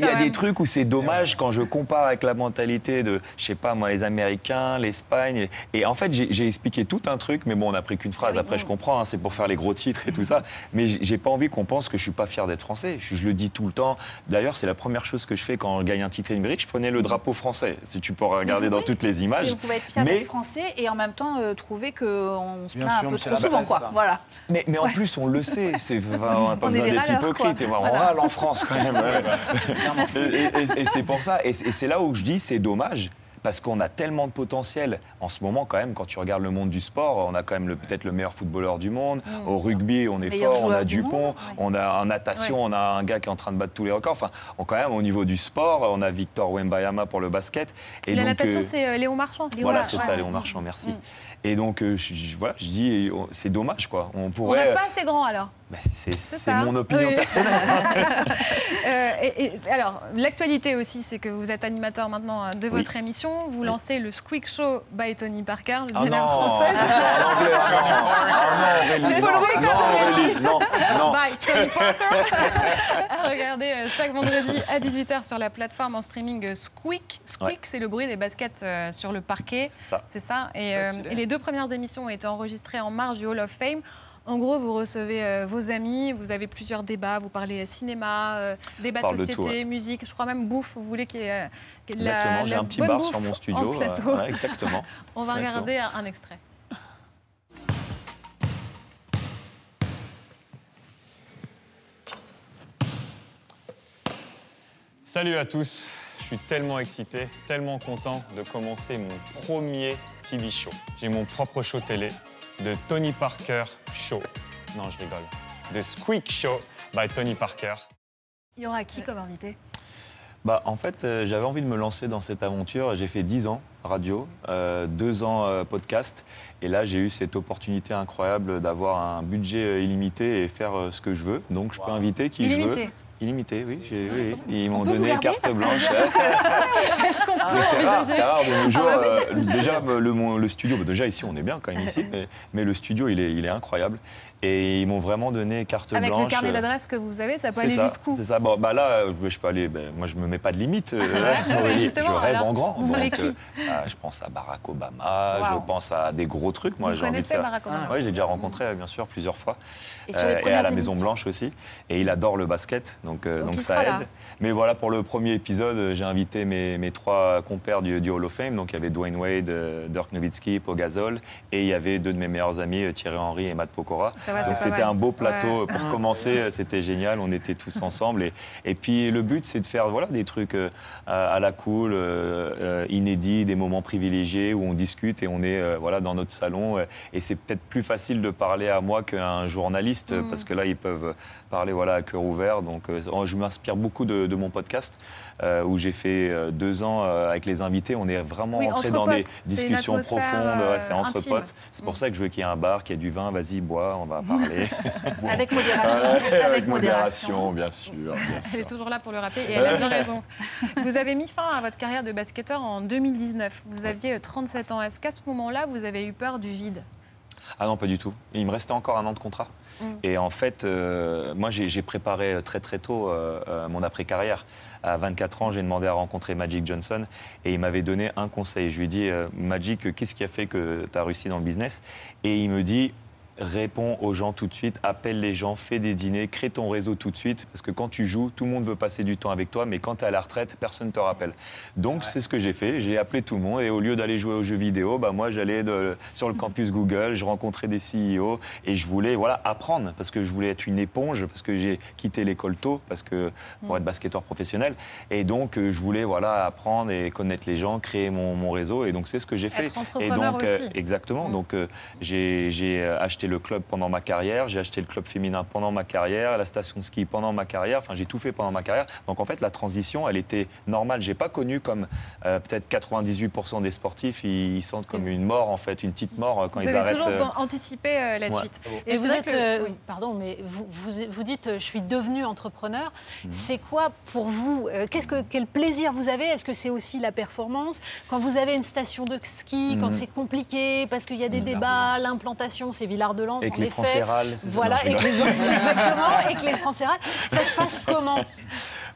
y a y des trucs où c'est dommage quand je compare avec la mentalité de, je sais pas moi, les Américains, l'Espagne. Et, et en fait, j'ai j'ai expliqué tout un truc, mais bon, on n'a pris qu'une phrase. Après, je comprends, hein, c'est pour faire les gros titres et tout ça. Mais j'ai- pas envie qu'on pense que je suis pas fier d'être français. Je, je le dis tout le temps. D'ailleurs, c'est la première chose que je fais quand je gagne un titre Inbridge. Je prenais le drapeau français. Si tu pourras regarder dans toutes les images. vous pouvez être fier Mais- d'être français et en même temps euh, trouver qu'on se plaint un peu trop souvent. Quoi. ça. Voilà. Mais, mais en plus, on le sait. C'est, on n'a pas On est besoin des d'être hypocrite. quoi. Et voilà, Voilà. On râle en France quand même. ouais. Merci. Et, et- et c'est pour ça, et c'est là où je dis c'est dommage. Parce qu'on a tellement de potentiel en ce moment quand même. Quand tu regardes le monde du sport, on a quand même peut-être le meilleur footballeur du monde. Au rugby, on est Meilleur fort. On a du Dupont. monde, ouais. On a en natation, on a un gars qui est en train de battre tous les records. Enfin, on, quand même au niveau du sport, on a Victor Wembayama pour le basket. Et La donc, natation, euh, c'est euh, Léon Marchand. c'est voilà, ça c'est Ouais. ça, Léon Marchand. Merci. Mm. Et donc, euh, je, je- voilà, je dis, oh, c'est dommage quoi. On On pourrait. rêve pas assez grand alors. Bah, c'est mon opinion Oui. personnelle. Euh, et, et- alors, l'actualité aussi, c'est que vous êtes animateur maintenant euh, de Oui. votre émission. Vous lancez le Squeak Show by Tony Parker, le Ah dis-le non, en français. ah non, non. By Tony Parker. à regarder euh, chaque vendredi à 18h sur la plateforme en streaming euh, Squeak. Squeak, Ouais. c'est le bruit des baskets euh, sur le parquet. C'est ça. C'est ça. Et, euh, et les deux premières émissions ont été enregistrées en marge du Hall of Fame. En gros, vous recevez euh, vos amis, vous avez plusieurs débats, vous parlez cinéma, euh, débat de société, tout, ouais. musique, je crois même bouffe, vous voulez qu'il y ait, euh, la- Exactement, j'ai un petit bar sur mon en studio. euh, exactement. On va Exactement. regarder un, un extrait. Salut à tous, je suis tellement excité, tellement content de commencer mon premier TV show. J'ai mon propre show télé, de Tony Parker Show. Non, je rigole. The Squeak Show by Tony Parker. Il y aura qui comme invité? Bah, en fait, euh, j'avais envie de me lancer dans cette aventure. J'ai fait 10 ans radio, euh, 2 ans euh, podcast. Et là, j'ai eu cette opportunité incroyable d'avoir un budget euh, illimité et faire euh, ce que je veux. Donc, je peux inviter qui je veux. Illimité. Illimité, oui. oui, oui. Ils m'ont donné carte blanche. Est-ce qu'on Mais c'est rare, c'est rare de nos jours. Ah bah oui. euh, déjà, le, studio, bah, déjà ici, on est bien quand même ici, mais, mais le studio, il est, il est incroyable. Et ils m'ont vraiment donné carte Avec blanche. le carnet euh, d'adresse que vous avez, ça peut aller jusqu'où C'est ça. Bon, bah là, euh, je peux aller. ben, moi, je me mets pas de limite. euh, Ouais, je rêve alors, en grand. vous voulez qui euh, ah, Je pense à Barack Obama. Wow. Je pense à des gros trucs. Moi, Vous j'ai envie de connaissez. Barack Obama Oui, j'ai déjà rencontré, euh, bien sûr, plusieurs fois. Et sur les premières à la Maison. Blanche aussi. Et il adore le basket, donc, Donc donc il ça aide. Mais voilà, pour le premier épisode, j'ai invité mes, mes trois compères du, du Hall of Fame. Donc il y avait Dwayne Wade, euh, Dirk Nowitzki, Pau Gasol, et il y avait deux de mes meilleurs amis, euh, Thierry Henry et Matt Pokora. Va, donc c'était un beau plateau Ouais. pour commencer. euh, C'était génial. On était tous ensemble. Et, et puis le but, c'est de faire voilà des trucs euh, à la cool, euh, euh, inédits, des moments privilégiés où on discute et on est euh, voilà dans notre salon. euh, et c'est peut-être plus facile de parler à moi qu'à un journaliste Mm. parce que là ils peuvent parler voilà à cœur ouvert. Donc euh, je m'inspire beaucoup de, de mon podcast euh, où j'ai fait euh, deux ans euh, avec les invités. On est vraiment Oui, entré entre dans des potes. Discussions profondes. euh, c'est entre intime. potes. C'est pour ça que je veux qu'il y ait un bar, qu'il y ait du vin. Vas-y, bois, on va parler. Avec modération. Avec modération. bien sûr, bien Elle est toujours là pour le rappeler et elle a bien raison. Vous avez mis fin à votre carrière de basketteur en 2019. Vous aviez euh, 37 ans. Est-ce qu'à ce moment-là, vous avez eu peur du vide? Ah non, pas du tout. Il me restait encore un an de contrat. Mm. Et en fait, euh, moi, j'ai j'ai préparé très très tôt euh, euh, mon après-carrière. À 24 ans, j'ai demandé à rencontrer Magic Johnson et il m'avait donné un conseil. Je lui ai dit, euh, Magic, qu'est-ce qui a fait que tu as réussi dans le business? Et il me dit, réponds aux gens tout de suite, appelle les gens, fais des dîners, crée ton réseau tout de suite. Parce que quand tu joues, tout le monde veut passer du temps avec toi, mais quand tu es à la retraite, personne ne te rappelle. Donc, c'est ce que j'ai fait. J'ai appelé tout le monde et au lieu d'aller jouer aux jeux vidéo, bah, moi, j'allais sur le campus Google, je rencontrais des CEO et je voulais voilà, apprendre parce que je voulais être une éponge, parce que j'ai quitté l'école tôt, parce que pour être basketteur professionnel. Et donc, euh, je voulais voilà, apprendre et connaître les gens, créer mon, mon réseau. Et donc, c'est ce que j'ai fait. Être et donc, euh, exactement. Donc, euh, j'ai euh, acheté le club pendant ma carrière, j'ai acheté le club féminin pendant ma carrière, la station de ski pendant ma carrière. Enfin, j'ai tout fait pendant ma carrière. Donc, en fait, la transition, elle était normale. J'ai pas connu comme euh, peut-être 98% des sportifs, ils, ils sentent comme une mort, en fait, une petite mort euh, quand Vous ils avez arrêtent. toujours euh, anticipé euh, la ouais. suite. Et vous êtes, que euh, oui. pardon, mais vous, vous, vous dites, euh, je suis devenu entrepreneur. Mhm. C'est quoi pour vous euh, Qu'est-ce que quel plaisir vous avez? Est-ce que c'est aussi la performance? Quand vous avez une station de ski, quand Mhm. c'est compliqué parce qu'il y a des débats, l'implantation, c'est Et en que les effet. Français râlent, ça Voilà, Non, et que les, exactement, et que les Français râlent. Ça se passe comment?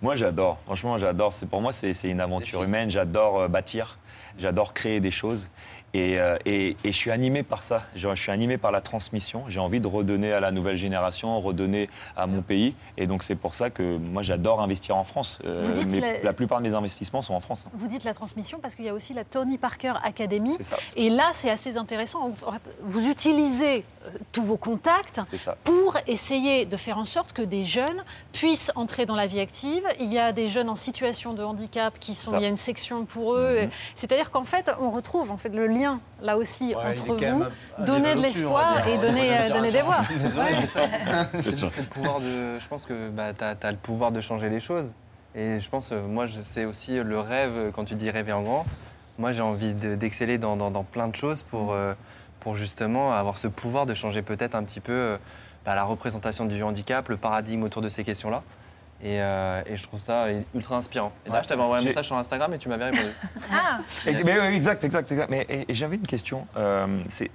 Moi, j'adore. Franchement, j'adore. C'est pour moi, c'est une aventure humaine. J'adore euh, bâtir. J'adore créer des choses. Et, euh, et- et je suis animé par ça. Je, je suis animé par la transmission. J'ai envie de redonner à la nouvelle génération, redonner à mon pays. Et donc, c'est pour ça que moi, j'adore investir en France. Euh, mais la- la... plupart de mes investissements sont en France. hein. Vous dites la transmission parce qu'il y a aussi la Tony Parker Academy. Et là, c'est assez intéressant. Vous utilisez euh, tous vos contacts pour essayer de faire en sorte que des jeunes puissent entrer dans la vie active. Il y a des jeunes en situation de handicap qui sont. Ça. Il y a une section pour eux. Mhm. C'est-à-dire qu'en fait, on retrouve en fait le lien là aussi Ouais, entre vous, donner de l'espoir et donner, de euh, donner des voix. Désolé, Ouais. c'est ça. Le, pouvoir de. Je pense que bah, tu as, le pouvoir de changer les choses. Et je pense, euh, moi, c'est aussi le rêve, euh, quand tu dis rêver en grand. Moi, j'ai envie de- d'exceller dans, dans- dans plein de choses pour, euh, pour justement avoir ce pouvoir de changer peut-être un petit peu euh, bah, la représentation du handicap, le paradigme autour de ces questions-là. Et, euh, et je trouve ça ultra inspirant. Et là, je t'avais envoyé un message sur Instagram et tu m'avais répondu. Ah, Et- mais oui, exact, exact, exact. Mais et- j'avais une question. Euh, c'est,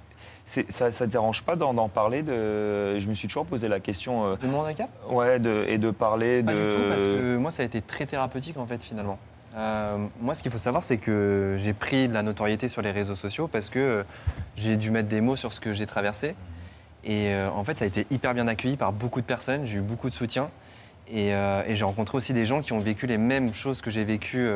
ça ne te dérange pas d'en, d'en parler de... Je me suis toujours posé la question. euh, De mon handicap? Ouais, de, et de parler Pas de. du tout, parce que moi, ça a été très thérapeutique en fait, finalement. Euh, moi, ce qu'il faut savoir, c'est que j'ai pris de la notoriété sur les réseaux sociaux parce que euh, j'ai dû mettre des mots sur ce que j'ai traversé. Et euh, en fait, ça a été hyper bien accueilli par beaucoup de personnes. J'ai eu beaucoup de soutien. Et, j'ai rencontré aussi des gens qui ont vécu les mêmes choses que j'ai vécues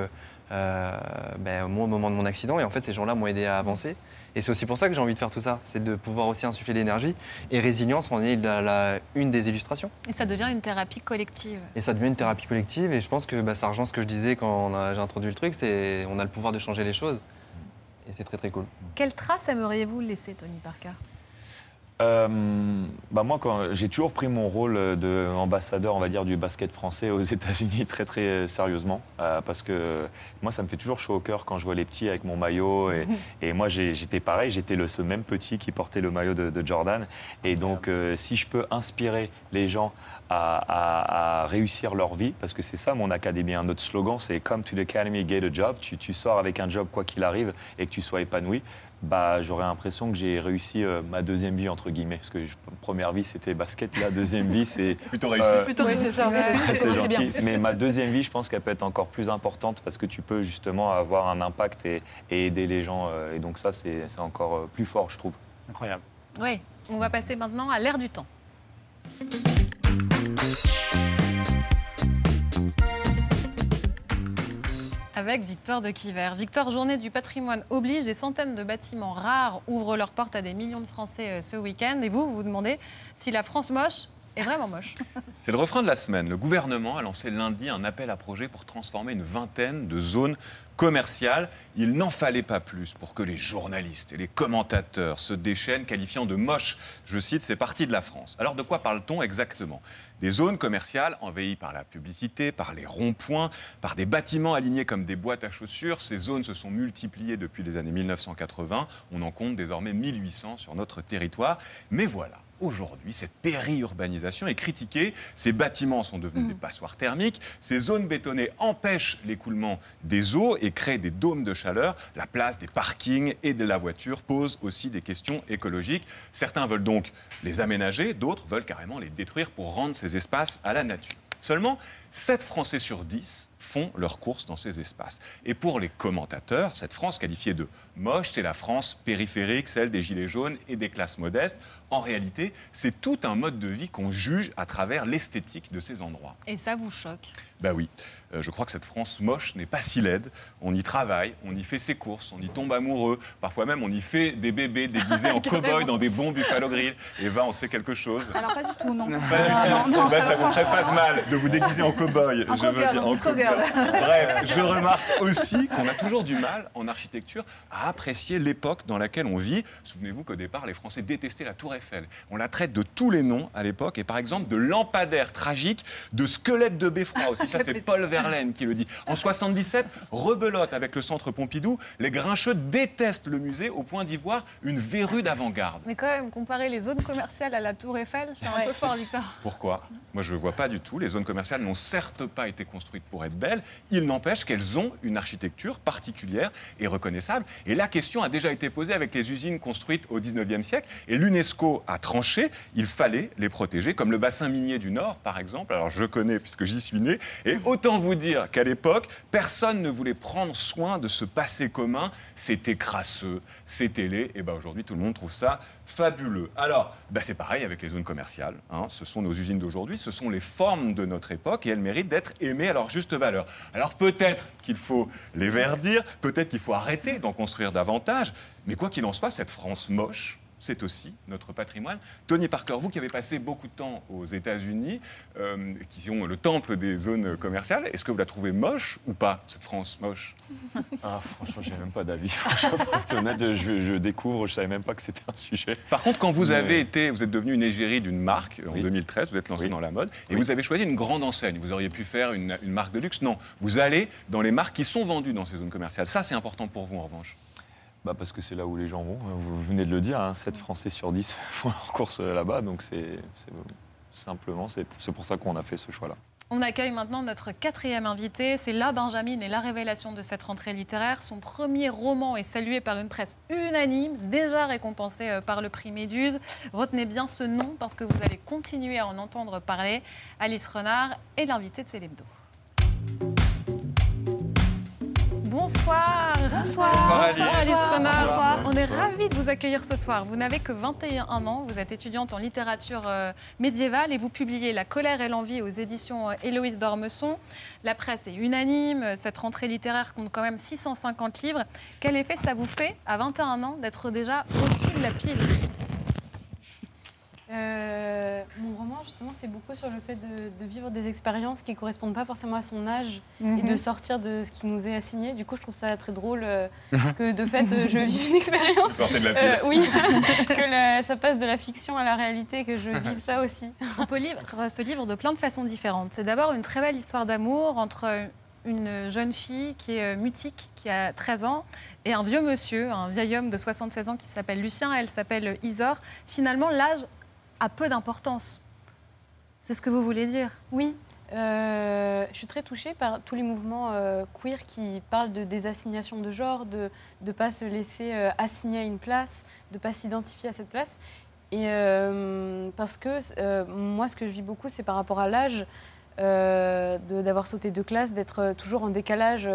ben, au moment de mon accident. Et en fait, ces gens-là m'ont aidé à avancer. Et c'est aussi pour ça que j'ai envie de faire tout ça, c'est de pouvoir aussi insuffler l'énergie. Et résilience en est la- la- une des illustrations. et ça devient une thérapie collective. Et ça devient une thérapie collective. Et je pense que bah, ça rejoint ce que je disais quand j'ai introduit le truc, c'est on a le pouvoir de changer les choses. Et c'est très très cool. Quelle trace aimeriez-vous laisser, Tony Parker? Euh, bah moi, quand j'ai toujours pris mon rôle d'ambassadeur, on va dire, du basket français aux États-Unis très très sérieusement, euh, parce que moi, ça me fait toujours chaud au cœur quand je vois les petits avec mon maillot. Et, et moi, j'étais pareil, j'étais le ce même petit qui portait le maillot de, de Jordan. Et donc, euh, si je peux inspirer les gens à, à- à réussir leur vie, parce que c'est ça mon académie, hein, notre slogan, c'est Come to the Academy, get a job. Tu, tu sors avec un job quoi qu'il arrive et que tu sois épanoui bah, j'aurais l'impression que j'ai réussi euh, ma deuxième vie, entre guillemets. Parce que je- première vie, c'était basket. La deuxième vie, c'est. Plutôt réussi. Plutôt réussi, c'est ça. C'est bien. gentil. Mais ma deuxième vie, je pense qu'elle peut être encore plus importante parce que tu peux justement avoir un impact et, et aider les gens. euh, Et donc, ça, c'est c'est encore euh, plus fort, je trouve. Incroyable. Oui, on va passer maintenant à l'ère du temps. Avec Victor de Quiver. Victor, journée du patrimoine oblige, des centaines de bâtiments rares ouvrent leurs portes à des millions de Français euh, ce week-end. Et vous, vous vous demandez si la France moche vraiment moche. C'est le refrain de la semaine. Le gouvernement a lancé lundi un appel à projet pour transformer une vingtaine de zones commerciales. Il n'en fallait pas plus pour que les journalistes et les commentateurs se déchaînent, qualifiant de moche, je cite, ces parties de la France. Alors de quoi parle-t-on exactement? Des zones commerciales envahies par la publicité, par les ronds-points, par des bâtiments alignés comme des boîtes à chaussures. Ces zones se sont multipliées depuis les années 1980. On en compte désormais 1800 sur notre territoire. Mais voilà. Aujourd'hui, cette périurbanisation est critiquée. Ces bâtiments sont devenus des passoires thermiques. Ces zones bétonnées empêchent l'écoulement des eaux et créent des dômes de chaleur. La place des parkings et de la voiture pose aussi des questions écologiques. Certains veulent donc les aménager, d'autres veulent carrément les détruire pour rendre ces espaces à la nature. Seulement, 7 Français sur 10 font leurs courses dans ces espaces. Et pour les commentateurs, cette France qualifiée de moche, c'est la France périphérique, celle des gilets jaunes et des classes modestes. En réalité, c'est tout un mode de vie qu'on juge à travers l'esthétique de ces endroits. Et ça vous choque? Bah oui, Euh, je crois que cette France moche n'est pas si laide. On y travaille, on y fait ses courses, on y tombe amoureux. Parfois même, on y fait des bébés déguisés en cow-boy dans des bons Buffalo Grill. Eva, on sait quelque chose Alors pas du tout, non. Non, non, non. Bah, ça vous ferait pas de mal de vous déguiser en cow-boy. En je veux dire, on Bref, je remarque aussi qu'on a toujours du mal en architecture à apprécier l'époque dans laquelle on vit. Souvenez-vous qu'au départ, les Français détestaient la Tour Eiffel. On la traite de tous les noms à l'époque, et par exemple de lampadaire tragique, de squelette de beffroi aussi. Ça, c'est Paul Verlaine qui le dit. En 77, rebelote avec le centre Pompidou. Les grincheux détestent le musée au point d'y voir une verrue d'avant-garde. Mais quand même, comparer les zones commerciales à la Tour Eiffel, c'est un peu fort, Victor. Pourquoi? Moi, je ne vois pas du tout. Les zones commerciales n'ont certes pas été construites pour être belles. Il n'empêche qu'elles ont une architecture particulière et reconnaissable. Et la question a déjà été posée avec les usines construites au 19e siècle. Et l'UNESCO a tranché. Il fallait les protéger, comme le bassin minier du Nord, par exemple. Alors, je connais puisque j'y suis né. Et autant vous dire qu'à l'époque, personne ne voulait prendre soin de ce passé commun. C'était crasseux, c'était laid. Et ben aujourd'hui, tout le monde trouve ça fabuleux. Alors, ben c'est pareil avec les zones commerciales. hein. Ce sont nos usines d'aujourd'hui, ce sont les formes de notre époque et elles méritent d'être aimées à juste valeur. Alors peut-être qu'il faut les verdir, peut-être qu'il faut arrêter d'en construire davantage. Mais quoi qu'il en soit, cette France moche, c'est aussi notre patrimoine. Tony Parker, vous qui avez passé beaucoup de temps aux États-Unis, euh, qui ont le temple des zones commerciales, est-ce que vous la trouvez moche ou pas, cette France moche? Ah, franchement, j'ai même pas d'avis. Honnête, je, je découvre, je savais même pas que c'était un sujet. Par contre, quand vous Mais- avez été, vous êtes devenu une égérie d'une marque en 2013, vous êtes lancé Oui. dans la mode, et Oui. vous avez choisi une grande enseigne. Vous auriez pu faire une, une marque de luxe. Non, vous allez dans les marques qui sont vendues dans ces zones commerciales. Ça, c'est important pour vous, en revanche. Bah parce que c'est là où les gens vont. Vous venez de le dire, hein, 7 Français sur 10 font leur course là-bas. Donc c'est simplement, c'est pour ça qu'on a fait ce choix-là. On accueille maintenant notre quatrième invité. C'est La Benjamin et la révélation de cette rentrée littéraire. Son premier roman est salué par une presse unanime, déjà récompensé euh, par le prix Méduse. Retenez bien ce nom parce que vous allez continuer à en entendre parler. Alice Renard est l'invitée de Célébdo. Bonsoir. Bonsoir. Bonsoir, Alice. Alice Renard. Bonsoir. On est ravis de vous accueillir ce soir. Vous n'avez que 21 ans, vous êtes étudiante en littérature euh, médiévale et vous publiez La colère et l'envie aux éditions euh, Héloïse d'Ormesson. La presse est unanime, cette rentrée littéraire compte quand même 650 livres. Quel effet ça vous fait à 21 ans d'être déjà au-dessus de la pile? Euh, mon roman, justement, c'est beaucoup sur le fait de, de vivre des expériences qui ne correspondent pas forcément à son âge et Mhm. de sortir de ce qui nous est assigné. Du coup, je trouve ça très drôle euh, que, de fait, euh, je vis une expérience. Sortez de la pile. Euh, oui, que la- ça passe de la fiction à la réalité, que je vive ça aussi. On peut lire ce livre de plein de façons différentes. C'est d'abord une très belle histoire d'amour entre une jeune fille qui est mutique, qui a 13 ans, et un vieux monsieur, un vieil homme de 76 ans qui s'appelle Lucien, elle s'appelle Isor. Finalement, l'âge a peu d'importance. C'est ce que vous voulez dire? Oui, euh, je suis très touchée par tous les mouvements euh, queer qui parlent de désassignation de genre, de ne pas se laisser euh, assigner à une place, de ne pas s'identifier à cette place. Et parce que moi, ce que je vis beaucoup, c'est par rapport à l'âge, d'avoir sauté de classe, d'être toujours en décalage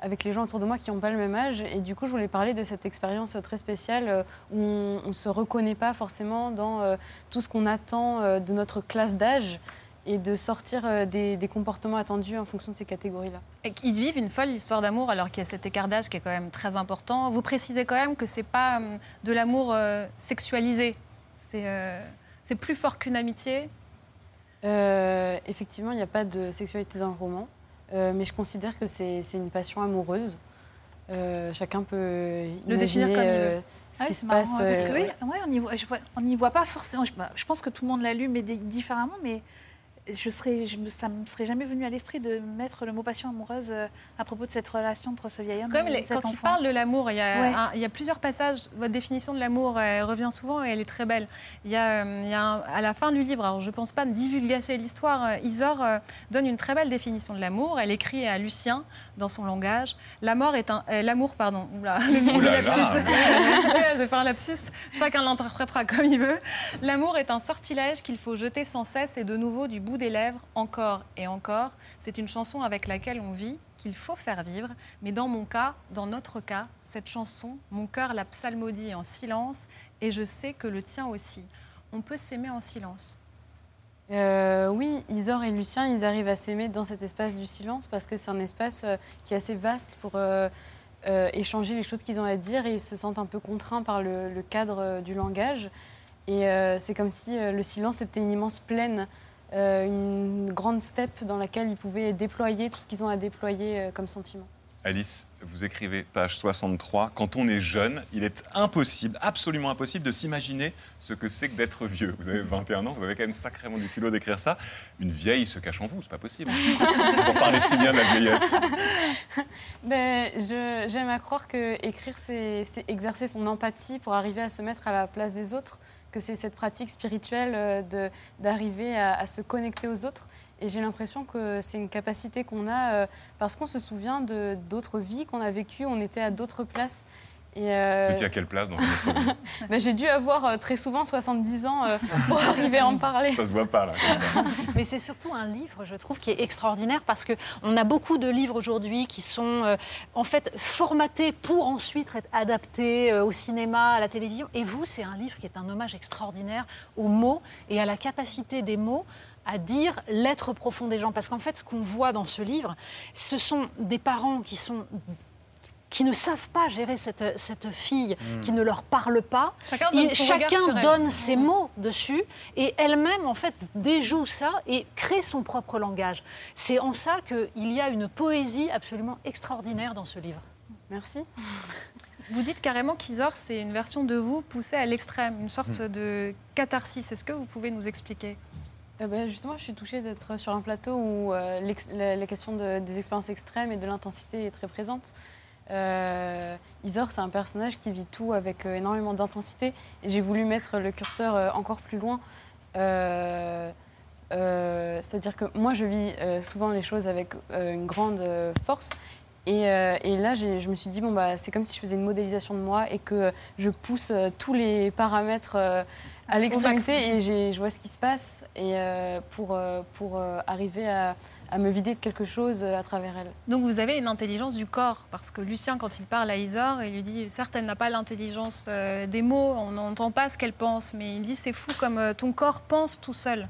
avec les gens autour de moi qui n'ont pas le même âge. Et du coup, je voulais parler de cette expérience très spéciale euh, où on ne se reconnaît pas forcément dans euh, tout ce qu'on attend euh, de notre classe d'âge et de sortir des, des comportements attendus en fonction de ces catégories-là. Qu'ils vivent une folle histoire d'amour alors qu'il y a cet écart d'âge qui est quand même très important. Vous précisez quand même que c'est pas hum, de l'amour euh, sexualisé. C'est euh, plus fort qu'une amitié. Euh, effectivement, il n'y a pas de sexualité dans le roman, euh, mais je considère que c'est une passion amoureuse. Euh, chacun peut Le définir comme il euh, veut. ce Ah qui oui, se marrant, passe. Parce que oui, ouais. on n'y voit, pas forcément. Je, bah, je pense que tout le monde l'a lu, mais différemment. Mais je serais, je, me- ça ne me serait jamais venu à l'esprit de mettre le mot passion amoureuse euh, à propos de cette relation entre ce vieil homme Quand, et les- cet quand il enfant. parle de l'amour, il, y a Ouais. un- il y a plusieurs passages. Votre définition de l'amour elle revient souvent et elle est très belle. Il y a, euh, il y a un- à la fin du livre, alors je ne pense pas divulguer l'histoire, euh, Isor euh, donne une très belle définition de l'amour. Elle écrit à Lucien dans son langage. L'amour est un, euh, l'amour, pardon. Oula, le là lapsus. là. Je vais faire un lapsus. Chacun l'interprétera comme il veut. L'amour est un sortilège qu'il faut jeter sans cesse et de nouveau du bout des lèvres, encore et encore. C'est une chanson avec laquelle on vit, qu'il faut faire vivre. Mais dans mon cas, dans notre cas, cette chanson, mon cœur la psalmodie en silence et je sais que le tien aussi. On peut s'aimer en silence. Euh, oui, Isor et Lucien, ils arrivent à s'aimer dans cet espace du silence parce que c'est un espace euh, qui est assez vaste pour euh, échanger les choses qu'ils ont à dire et ils se sentent un peu contraints par le, cadre du langage. Et c'est comme si le silence était une immense plaine, une grande steppe dans laquelle ils pouvaient déployer tout ce qu'ils ont à déployer euh, comme sentiment. Alice, vous écrivez page 63, quand on est jeune, il est impossible, absolument impossible de s'imaginer ce que c'est que d'être vieux. Vous avez 21 ans, vous avez quand même sacrément du culot d'écrire ça. Une vieille se cache en vous, c'est pas possible. Pour parler si bien de la vieillesse. Ben, J'aime à croire que écrire, c'est exercer son empathie pour arriver à se mettre à la place des autres, que c'est cette pratique spirituelle euh, de- d'arriver à, à se connecter aux autres. Et j'ai l'impression que c'est une capacité qu'on a euh, parce qu'on se souvient de d'autres vies qu'on a vécues, on était à d'autres places. Et, euh, Vous étiez à quelle place dans ben, J'ai dû avoir euh, très souvent 70 ans euh, pour arriver à en parler. Ça se voit pas là. comme ça. Mais c'est surtout un livre, je trouve, qui est extraordinaire parce qu'on a beaucoup de livres aujourd'hui qui sont euh, en fait formatés pour ensuite être adaptés euh, au cinéma, à la télévision. Et vous, c'est un livre qui est un hommage extraordinaire aux mots et à la capacité des mots à dire l'être profond des gens. Parce qu'en fait, ce qu'on voit dans ce livre, ce sont des parents qui sont qui ne savent pas gérer cette, cette fille, Mm. qui ne leur parle pas. Chacun donne Il- son regard chacun sur elle. donne ses mots dessus et elle-même, en fait, déjoue ça et crée son propre langage. C'est en ça qu'il y a une poésie absolument extraordinaire dans ce livre. Merci. Vous dites carrément qu'Isor, c'est une version de vous poussée à l'extrême, une sorte Mm. de catharsis. Est-ce que vous pouvez nous expliquer? Euh, ben, justement, je suis touchée d'être sur un plateau où euh, la, la question de- des expériences extrêmes et de l'intensité est très présente. Euh, Isor, c'est un personnage qui vit tout avec euh, énormément d'intensité et j'ai voulu mettre le curseur euh, encore plus loin. C'est-à-dire que moi, je vis souvent les choses avec une grande force. Et, euh, et là, je me suis dit, bon, bah, c'est comme si je faisais une modélisation de moi et que je pousse euh, tous les paramètres euh, à maximum. et je vois ce qui se passe et, pour, pour arriver à, à me vider de quelque chose à travers elle. Donc vous avez une intelligence du corps, parce que Lucien, quand il parle à Isor, il lui dit, certes, elle n'a pas l'intelligence des mots, on n'entend pas ce qu'elle pense, mais il dit, c'est fou comme ton corps pense tout seul.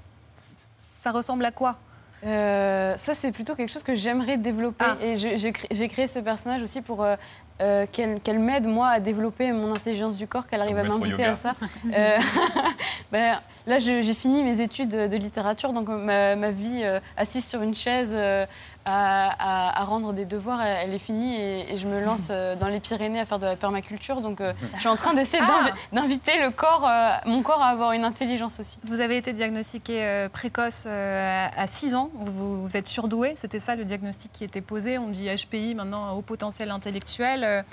Ça ressemble à quoi? Euh, ça, c'est plutôt quelque chose que j'aimerais développer. Ah. Et j'ai cré- j'ai créé ce personnage aussi pour euh, euh, qu'elle m'aide, moi, à développer mon intelligence du corps, qu'elle arrive à m'inviter à ça. Euh, ben, là, j'ai fini mes études de littérature, donc ma, ma vie euh, assise sur une chaise euh, à, à- à rendre des devoirs, elle, est finie et, et je me lance euh, dans les Pyrénées à faire de la permaculture. Donc, euh, je suis en train d'essayer Ah. d'invi- d'inviter le corps, euh, mon corps à avoir une intelligence aussi. Vous avez été diagnostiqué précoce à 6 ans. Vous, vous êtes surdoué. C'était ça le diagnostic qui était posé. On dit HPI, maintenant haut potentiel intellectuel.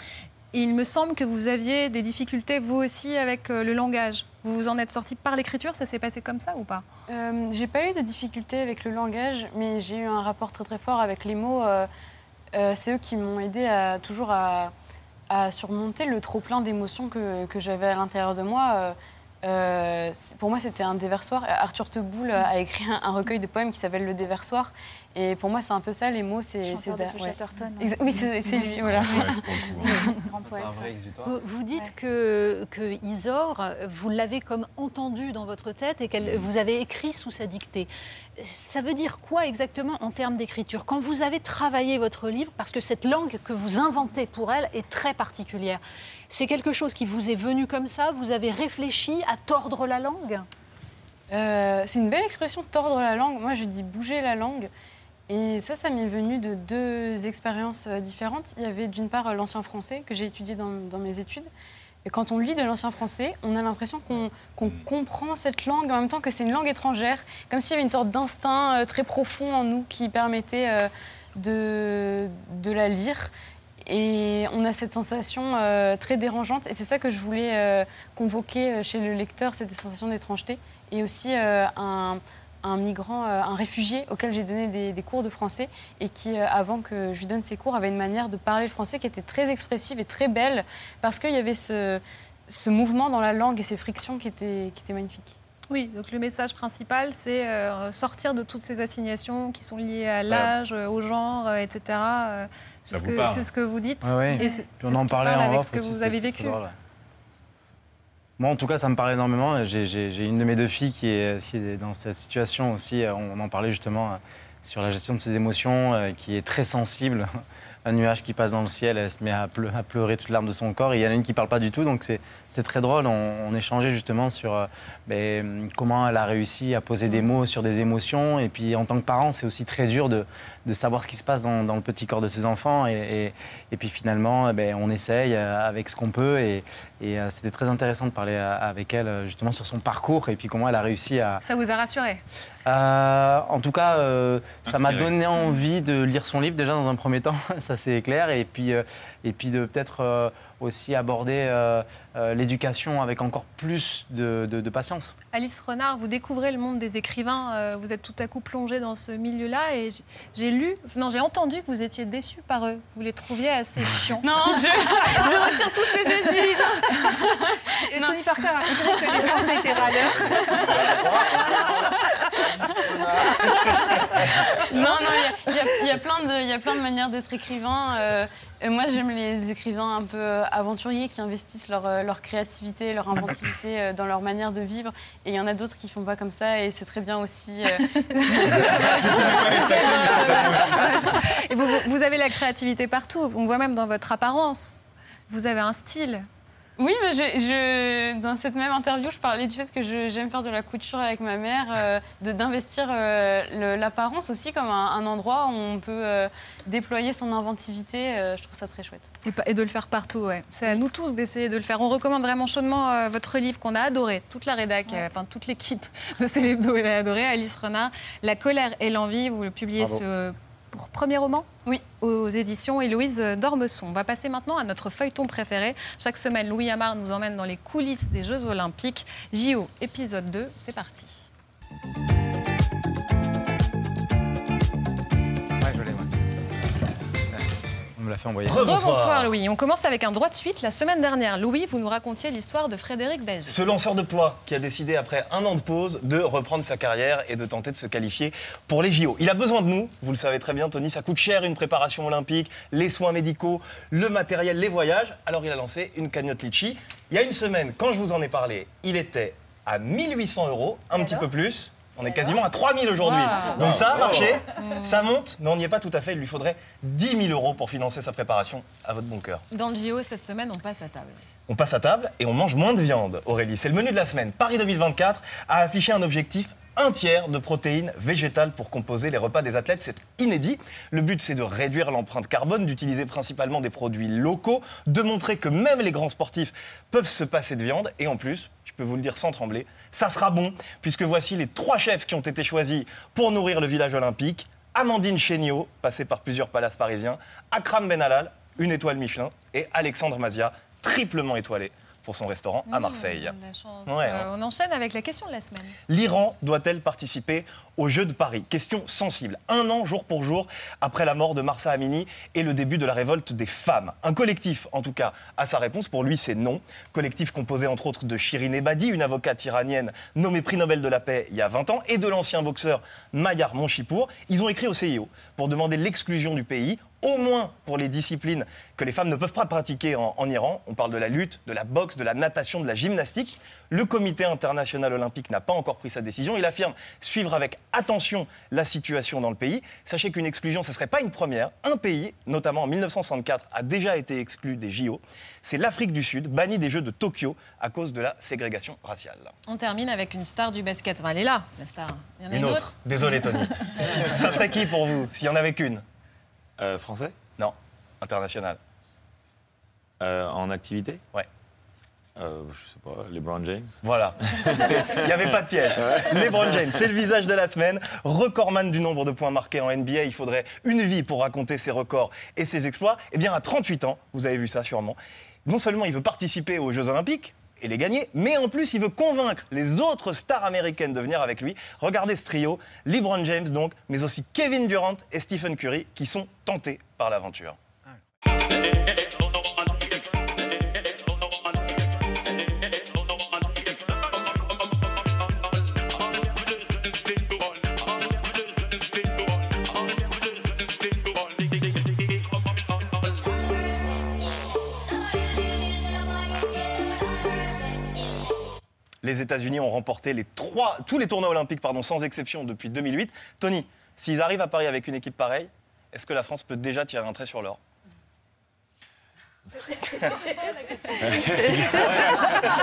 Il me semble que vous aviez des difficultés, vous aussi, avec euh, le langage. Vous vous en êtes sorti par l'écriture. Ça s'est passé comme ça ou pas? Euh, j'ai pas eu de difficulté avec le langage, mais j'ai eu un rapport très très fort avec les mots. Euh, c'est eux qui m'ont aidé à toujours à, surmonter le trop plein d'émotions que, j'avais à l'intérieur de moi. Pour moi, c'était un déversoir. Arthur Teboul a écrit un recueil de poèmes qui s'appelle Le déversoir. Et pour moi, c'est un peu ça, les mots. C'est, Chanteur c'est de ouais. Chatterton. Exa- Oui, c'est, lui. Voilà. Grand C'est poète. un vrai exutoire. Vous, vous dites que, que Isor, vous l'avez comme entendu dans votre tête et qu'elle vous avez écrit sous sa dictée. Ça veut dire quoi exactement en termes d'écriture? Quand vous avez travaillé votre livre, parce que cette langue que vous inventez pour elle est très particulière, c'est quelque chose qui vous est venu comme ça? Vous avez réfléchi à tordre la langue? Euh, c'est une belle expression, tordre la langue. Moi, je dis bouger la langue. Et ça, ça m'est venu de deux expériences euh, différentes. Il y avait d'une part euh, l'ancien français que j'ai étudié dans, dans mes études. Et quand on lit de l'ancien français, on a l'impression qu'on qu'on comprend cette langue en même temps que c'est une langue étrangère, comme s'il y avait une sorte d'instinct euh, très profond en nous qui permettait de, de la lire. Et on a cette sensation euh, très dérangeante. Et c'est ça que je voulais euh, convoquer chez le lecteur, cette sensation d'étrangeté. Et aussi euh, un, un migrant, euh, un réfugié auquel j'ai donné des, des cours de français et qui, euh, avant que je lui donne ses cours, avait une manière de parler le français qui était très expressive et très belle parce qu'il y avait ce, ce mouvement dans la langue et ces frictions qui étaient, qui étaient magnifiques. Oui, donc le message principal, c'est euh, sortir de toutes ces assignations qui sont liées à l'âge, au genre, euh, etc. Euh, C'est ce, que- ce vous dites. Ouais, ouais. Et on en parlait parle en avec off ce que vous avez vécu. drôle, ouais. Moi, en tout cas, ça me parlait énormément. J'ai- une de mes deux filles qui est, dans cette situation aussi. On en parlait justement euh, sur la gestion de ses émotions, euh, qui est très sensible. Un nuage qui passe dans le ciel, elle se met à, pleu- à pleurer toutes larmes de son corps. Et il y en a une qui parle pas du tout, donc c'est c'est très drôle. On, on échangeait justement sur euh, ben, comment elle a réussi à poser des mots sur des émotions. Et puis, en tant que parent, c'est aussi très dur de, de savoir ce qui se passe dans, dans le petit corps de ses enfants. Et, et- et puis finalement, eh ben, on essaye euh, avec ce qu'on peut. Et, et, euh, c'était très intéressant de parler avec elle justement sur son parcours et puis comment elle a réussi à. Ça vous a rassuré? Euh, en tout cas, euh, ça m'a donné envie de lire son livre déjà dans un premier temps, ça c'est clair. Et puis, euh, et puis de peut-être euh, aussi aborder euh, euh, l'éducation avec encore plus de, de- de patience. Alice Renard, vous découvrez le monde des écrivains, euh, vous êtes tout à coup plongée dans ce milieu-là et j'ai lu, non j'ai entendu que vous étiez déçue par eux, vous les trouviez assez chiants. Non, je, je retire tout ce que j'ai dit. Et Tony Parker a considéré que les Français étaient râleurs. Non, non, il y y, y a plein de- il y a plein de manières d'être écrivain. Euh, et moi, j'aime les écrivains un peu euh, aventuriers qui investissent leur, euh, leur créativité, leur inventivité euh, dans leur manière de vivre. Et il y en a d'autres qui font pas comme ça, et c'est très bien aussi. euh. Et vous, vous- vous avez la créativité partout, on voit même dans votre apparence. Vous avez un style. Oui, mais je, je- dans cette même interview, je parlais du fait que je- j'aime faire de la couture avec ma mère, euh, de- d'investir euh, l'apparence aussi comme un, un endroit où on peut euh, déployer son inventivité. euh, je trouve ça très chouette. Et, de le faire partout, ouais. C'est à nous tous d'essayer de le faire. On recommande vraiment chaudement euh, votre livre qu'on a adoré, toute la rédac, enfin toute l'équipe de Célébdo l'a adoré, Alice Renard, La colère et l'envie, vous le publiez Bravo. ce pour premier roman Oui. Aux éditions Héloïse Dormesson. On va passer maintenant à notre feuilleton préféré. Chaque semaine, Louis Amar nous emmène dans les coulisses des Jeux Olympiques. JO, épisode 2, c'est parti. L'a fait envoyer. Rebonsoir Louis. On commence avec un droit de suite. La semaine dernière, Louis, vous nous racontiez l'histoire de Frédéric Beige. Ce lanceur de poids qui a décidé, après un an de pause, de reprendre sa carrière et de tenter de se qualifier pour les JO. Il a besoin de nous, vous le savez très bien, Tony, ça coûte cher une préparation olympique, les soins médicaux, le matériel, les voyages. Alors il a lancé une cagnotte Litchi. Il y a une semaine, quand je vous en ai parlé, il était à 1800 euros, un petit peu plus. On est quasiment à 3000 aujourd'hui. Wow. Donc ça a marché, Mm. ça monte, mais on n'y est pas tout à fait. Il lui faudrait 10 000 euros pour financer sa préparation à votre bon cœur. Dans le JO, cette semaine, on passe à table. On passe à table et on mange moins de viande, Aurélie. C'est le menu de la semaine. Paris 2024 a affiché un objectif un tiers de protéines végétales pour composer les repas des athlètes. C'est inédit. Le but, c'est de réduire l'empreinte carbone, d'utiliser principalement des produits locaux, de montrer que même les grands sportifs peuvent se passer de viande. Et en plus, je peux vous le dire sans trembler, ça sera bon, puisque voici les trois chefs qui ont été choisis pour nourrir le village olympique. Amandine Chéniaud, passée par plusieurs palaces parisiens, Akram Benalal, une étoile Michelin, et Alexandre Mazia, triplement étoilé pour son restaurant à Marseille. Mmh, la chance. Ouais, hein. Euh, on enchaîne avec la question de la semaine. L'Iran doit-elle participer aux Jeux de Paris? Question sensible. Un an, jour pour jour, après la mort de Marsa Amini et le début de la révolte des femmes. Un collectif, en tout cas, a sa réponse. Pour lui, c'est non. Collectif composé entre autres de Shirin Ebadi, une avocate iranienne nommée prix Nobel de la paix il y a 20 ans, et de l'ancien boxeur Mayar Monchipour. Ils ont écrit au CIO pour demander l'exclusion du pays au moins pour les disciplines que les femmes ne peuvent pas pratiquer en, en Iran. On parle de la lutte, de la boxe, de la natation, de la gymnastique. Le comité international olympique n'a pas encore pris sa décision. Il affirme suivre avec attention la situation dans le pays. Sachez qu'une exclusion, ce ne serait pas une première. Un pays, notamment en 1964, a déjà été exclu des JO. C'est l'Afrique du Sud, bannie des Jeux de Tokyo à cause de la ségrégation raciale. On termine avec une star du basket. Enfin, elle est là, la star. Il y en a Une autre. Désolé, Tony. Ça serait qui pour vous, s'il y en avait qu'une? Euh, français? Non, international. Euh, en activité? Ouais. Euh, je sais pas, LeBron James. Voilà. Il n'y avait pas de piège. LeBron James, c'est le visage de la semaine. Recordman du nombre de points marqués en NBA. Il faudrait une vie pour raconter ses records et ses exploits. Eh bien, à 38 ans, vous avez vu ça sûrement, non seulement il veut participer aux Jeux Olympiques, et les gagner, mais en plus il veut convaincre les autres stars américaines de venir avec lui. Regardez ce trio, LeBron James donc, mais aussi Kevin Durant et Stephen Curry qui sont tentés par l'aventure. Les États-Unis ont remporté les trois, tous les tournois olympiques pardon, sans exception depuis 2008. Tony, s'ils arrivent à Paris avec une équipe pareille, est-ce que la France peut déjà tirer un trait sur l'or?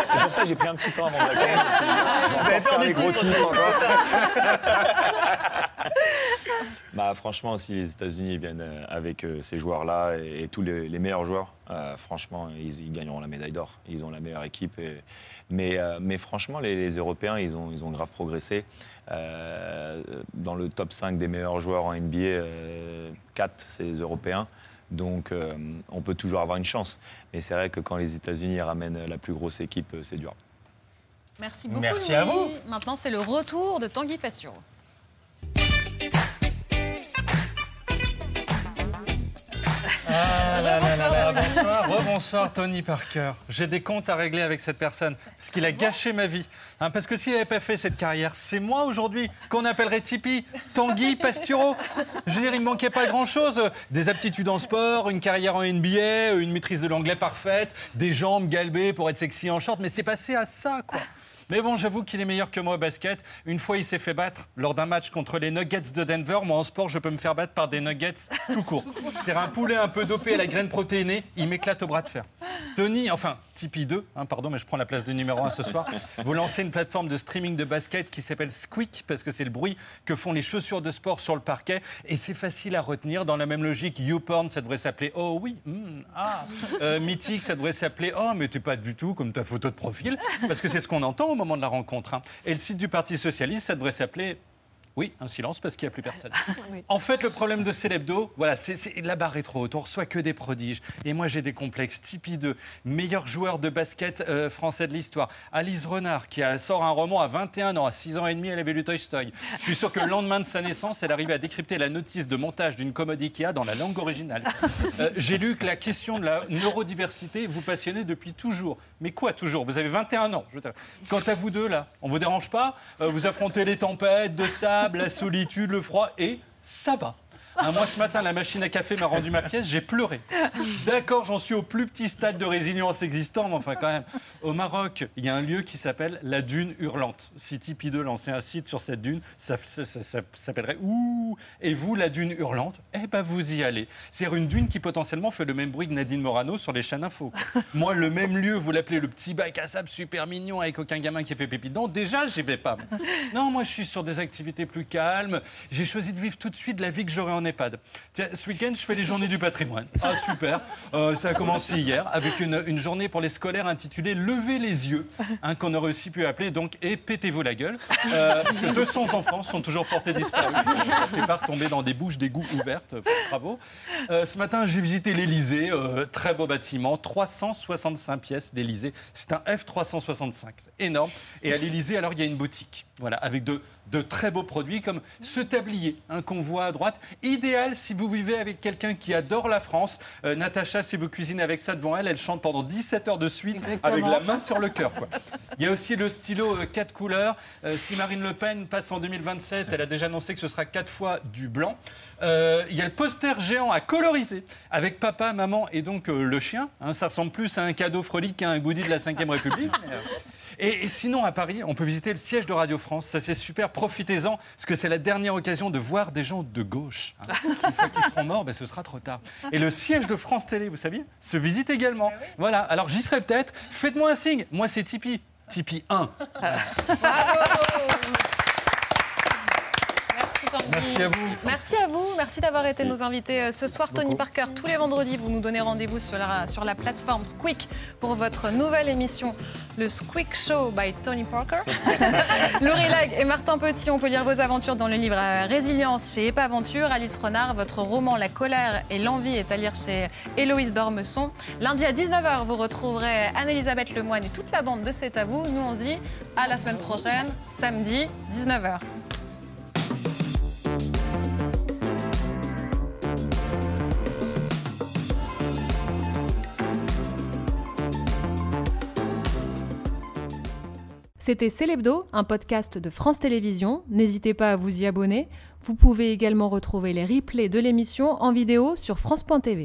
C'est pour ça que j'ai pris un petit temps avant de vais Vous encore faire les gros titres encore. Bah, franchement, si les États-Unis viennent euh, avec euh, ces joueurs-là et, et tous les, les meilleurs joueurs, euh, franchement, ils, ils gagneront la médaille d'or. Ils ont la meilleure équipe. et- mais, euh, mais franchement, les, les Européens, ils ont, ils ont grave progressé. Euh, dans le top 5 des meilleurs joueurs en NBA, euh, 4, c'est les Européens. Donc, euh, on peut toujours avoir une chance. Mais c'est vrai que quand les États-Unis ramènent la plus grosse équipe, c'est dur. Merci beaucoup. Merci à Louis. Maintenant, c'est le retour de Tanguy Pasturo. Bonsoir, rebonsoir Tony Parker. J'ai des comptes à régler avec cette personne parce qu'il a gâché ma vie. Hein, parce que s'il n'avait pas fait cette carrière, c'est moi aujourd'hui qu'on appellerait Tipeee, Tanguy Pasturo. Je veux dire, il ne manquait pas grand-chose. Des aptitudes en sport, une carrière en NBA, une maîtrise de l'anglais parfaite, des jambes galbées pour être sexy en short, mais c'est passé à ça, quoi. Mais bon, j'avoue qu'il est meilleur que moi au basket. Une fois, il s'est fait battre lors d'un match contre les Nuggets de Denver. Moi, en sport, je peux me faire battre par des Nuggets tout court. C'est un poulet un peu dopé à la graine protéinée. Il m'éclate au bras de fer. Tony, enfin, Tipeee 2, hein, pardon, mais je prends la place de numéro 1 ce soir. Vous lancez une plateforme de streaming de basket qui s'appelle Squeak, parce que c'est le bruit que font les chaussures de sport sur le parquet. Et c'est facile à retenir. Dans la même logique, YouPorn, ça devrait s'appeler Oh oui, hmm, ah. Euh, Mythique, ça devrait s'appeler Oh, mais t'es pas du tout comme ta photo de profil. Parce que c'est ce qu'on entend au moment de la rencontre. hein. Et le site du Parti Socialiste, ça devrait s'appeler. Oui, un silence parce qu'il n'y a plus personne. En fait, le problème de Célébdo, voilà, c'est la barre est trop haute, on reçoit que des prodiges. Et moi, j'ai des complexes. Tipeee 2, meilleur joueur de basket euh, français de l'histoire. Alice Renard, qui a, sort un roman à 21 ans, à 6 ans et demi, elle avait lu Toy Story. Je suis sûr que le lendemain de sa naissance, elle arrivait à décrypter la notice de montage d'une commode Ikea dans la langue originale. Euh, j'ai lu que la question de la neurodiversité vous passionnait depuis toujours. Mais quoi toujours? Vous avez 21 ans. je. Quant à vous deux, là, on vous dérange pas? Euh, Vous affrontez les tempêtes de la solitude, le froid, et ça va. Ah, moi, ce matin, la machine à café m'a rendu ma pièce, j'ai pleuré. D'accord, j'en suis au plus petit stade de résilience existant, mais enfin, quand même. Au Maroc, il y a un lieu qui s'appelle la Dune Hurlante. Si Tipeee 2 lançait un site sur cette dune, ça, s'appellerait Ouh Et vous, la Dune Hurlante Eh ben, vous y allez. C'est une dune qui potentiellement fait le même bruit que Nadine Morano sur les chaînes info. Moi, le même lieu, vous l'appelez le petit bac à sable super mignon avec aucun gamin qui fait pipi dedans. Déjà, j'y vais pas. Non, moi, je suis sur des activités plus calmes. J'ai choisi de vivre tout de suite la vie que j'aurais en EHPAD. Tiens, ce week-end, je fais les journées du patrimoine. Ah, super. Euh, ça a commencé hier avec une, une journée pour les scolaires intitulée Levez les yeux, hein, qu'on aurait aussi pu appeler donc Et pétez-vous la gueule. Euh, parce que 200 enfants sont toujours portés disparus. La plupart tombés dans des bouches d'égout ouvertes pour travaux. Euh, ce matin, j'ai visité l'Elysée. euh, très beau bâtiment, 365 pièces, l'Elysée. C'est un F365, c'est énorme. Et à l'Elysée, alors, il y a une boutique. Voilà, avec de, de très beaux produits comme ce tablier hein, qu'on voit à droite. Idéal si vous vivez avec quelqu'un qui adore la France. Euh, Natacha, si vous cuisinez avec ça devant elle, elle chante pendant 17 heures de suite Exactement. avec la main sur le cœur. quoi. Il y a aussi le stylo 4 couleurs. Euh, si Marine Le Pen passe en 2027, elle a déjà annoncé que ce sera 4 fois du blanc. Euh, il y a le poster géant à coloriser avec papa, maman et donc euh, le chien. Hein, ça ressemble plus à un cadeau frolique qu'à un goodie de la 5ème République. et, et sinon, à Paris, on peut visiter le siège de Radio France. Ça, c'est super. Profitez-en, parce que c'est la dernière occasion de voir des gens de gauche. hein. Une fois qu'ils seront morts, ben, ce sera trop tard. Et le siège de France Télé, vous saviez, se visite également. Voilà. Alors, j'y serai peut-être. Faites-moi un signe. Moi, c'est Tipeee. Tipeee 1. Merci Tanguy. Merci à vous. Merci à vous. Merci d'avoir été nos invités euh, ce soir. Tony Parker, tous les vendredis, vous nous donnez rendez-vous sur la, sur la plateforme Squeak pour votre nouvelle émission, le Squeak Show by Tony Parker. Laurie Lag et Martin Petit, on peut lire vos aventures dans le livre euh, Résilience chez Epaventure. Alice Renard, votre roman La colère et l'envie est à lire chez Héloïse Dormesson. Lundi à 19h, vous retrouverez Anne-Elisabeth Lemoine et toute la bande de C'est à vous. Nous, on se dit à la semaine prochaine, samedi, 19h. C'était Célébdo, un podcast de France Télévisions. N'hésitez pas à vous y abonner. Vous pouvez également retrouver les replays de l'émission en vidéo sur France.tv.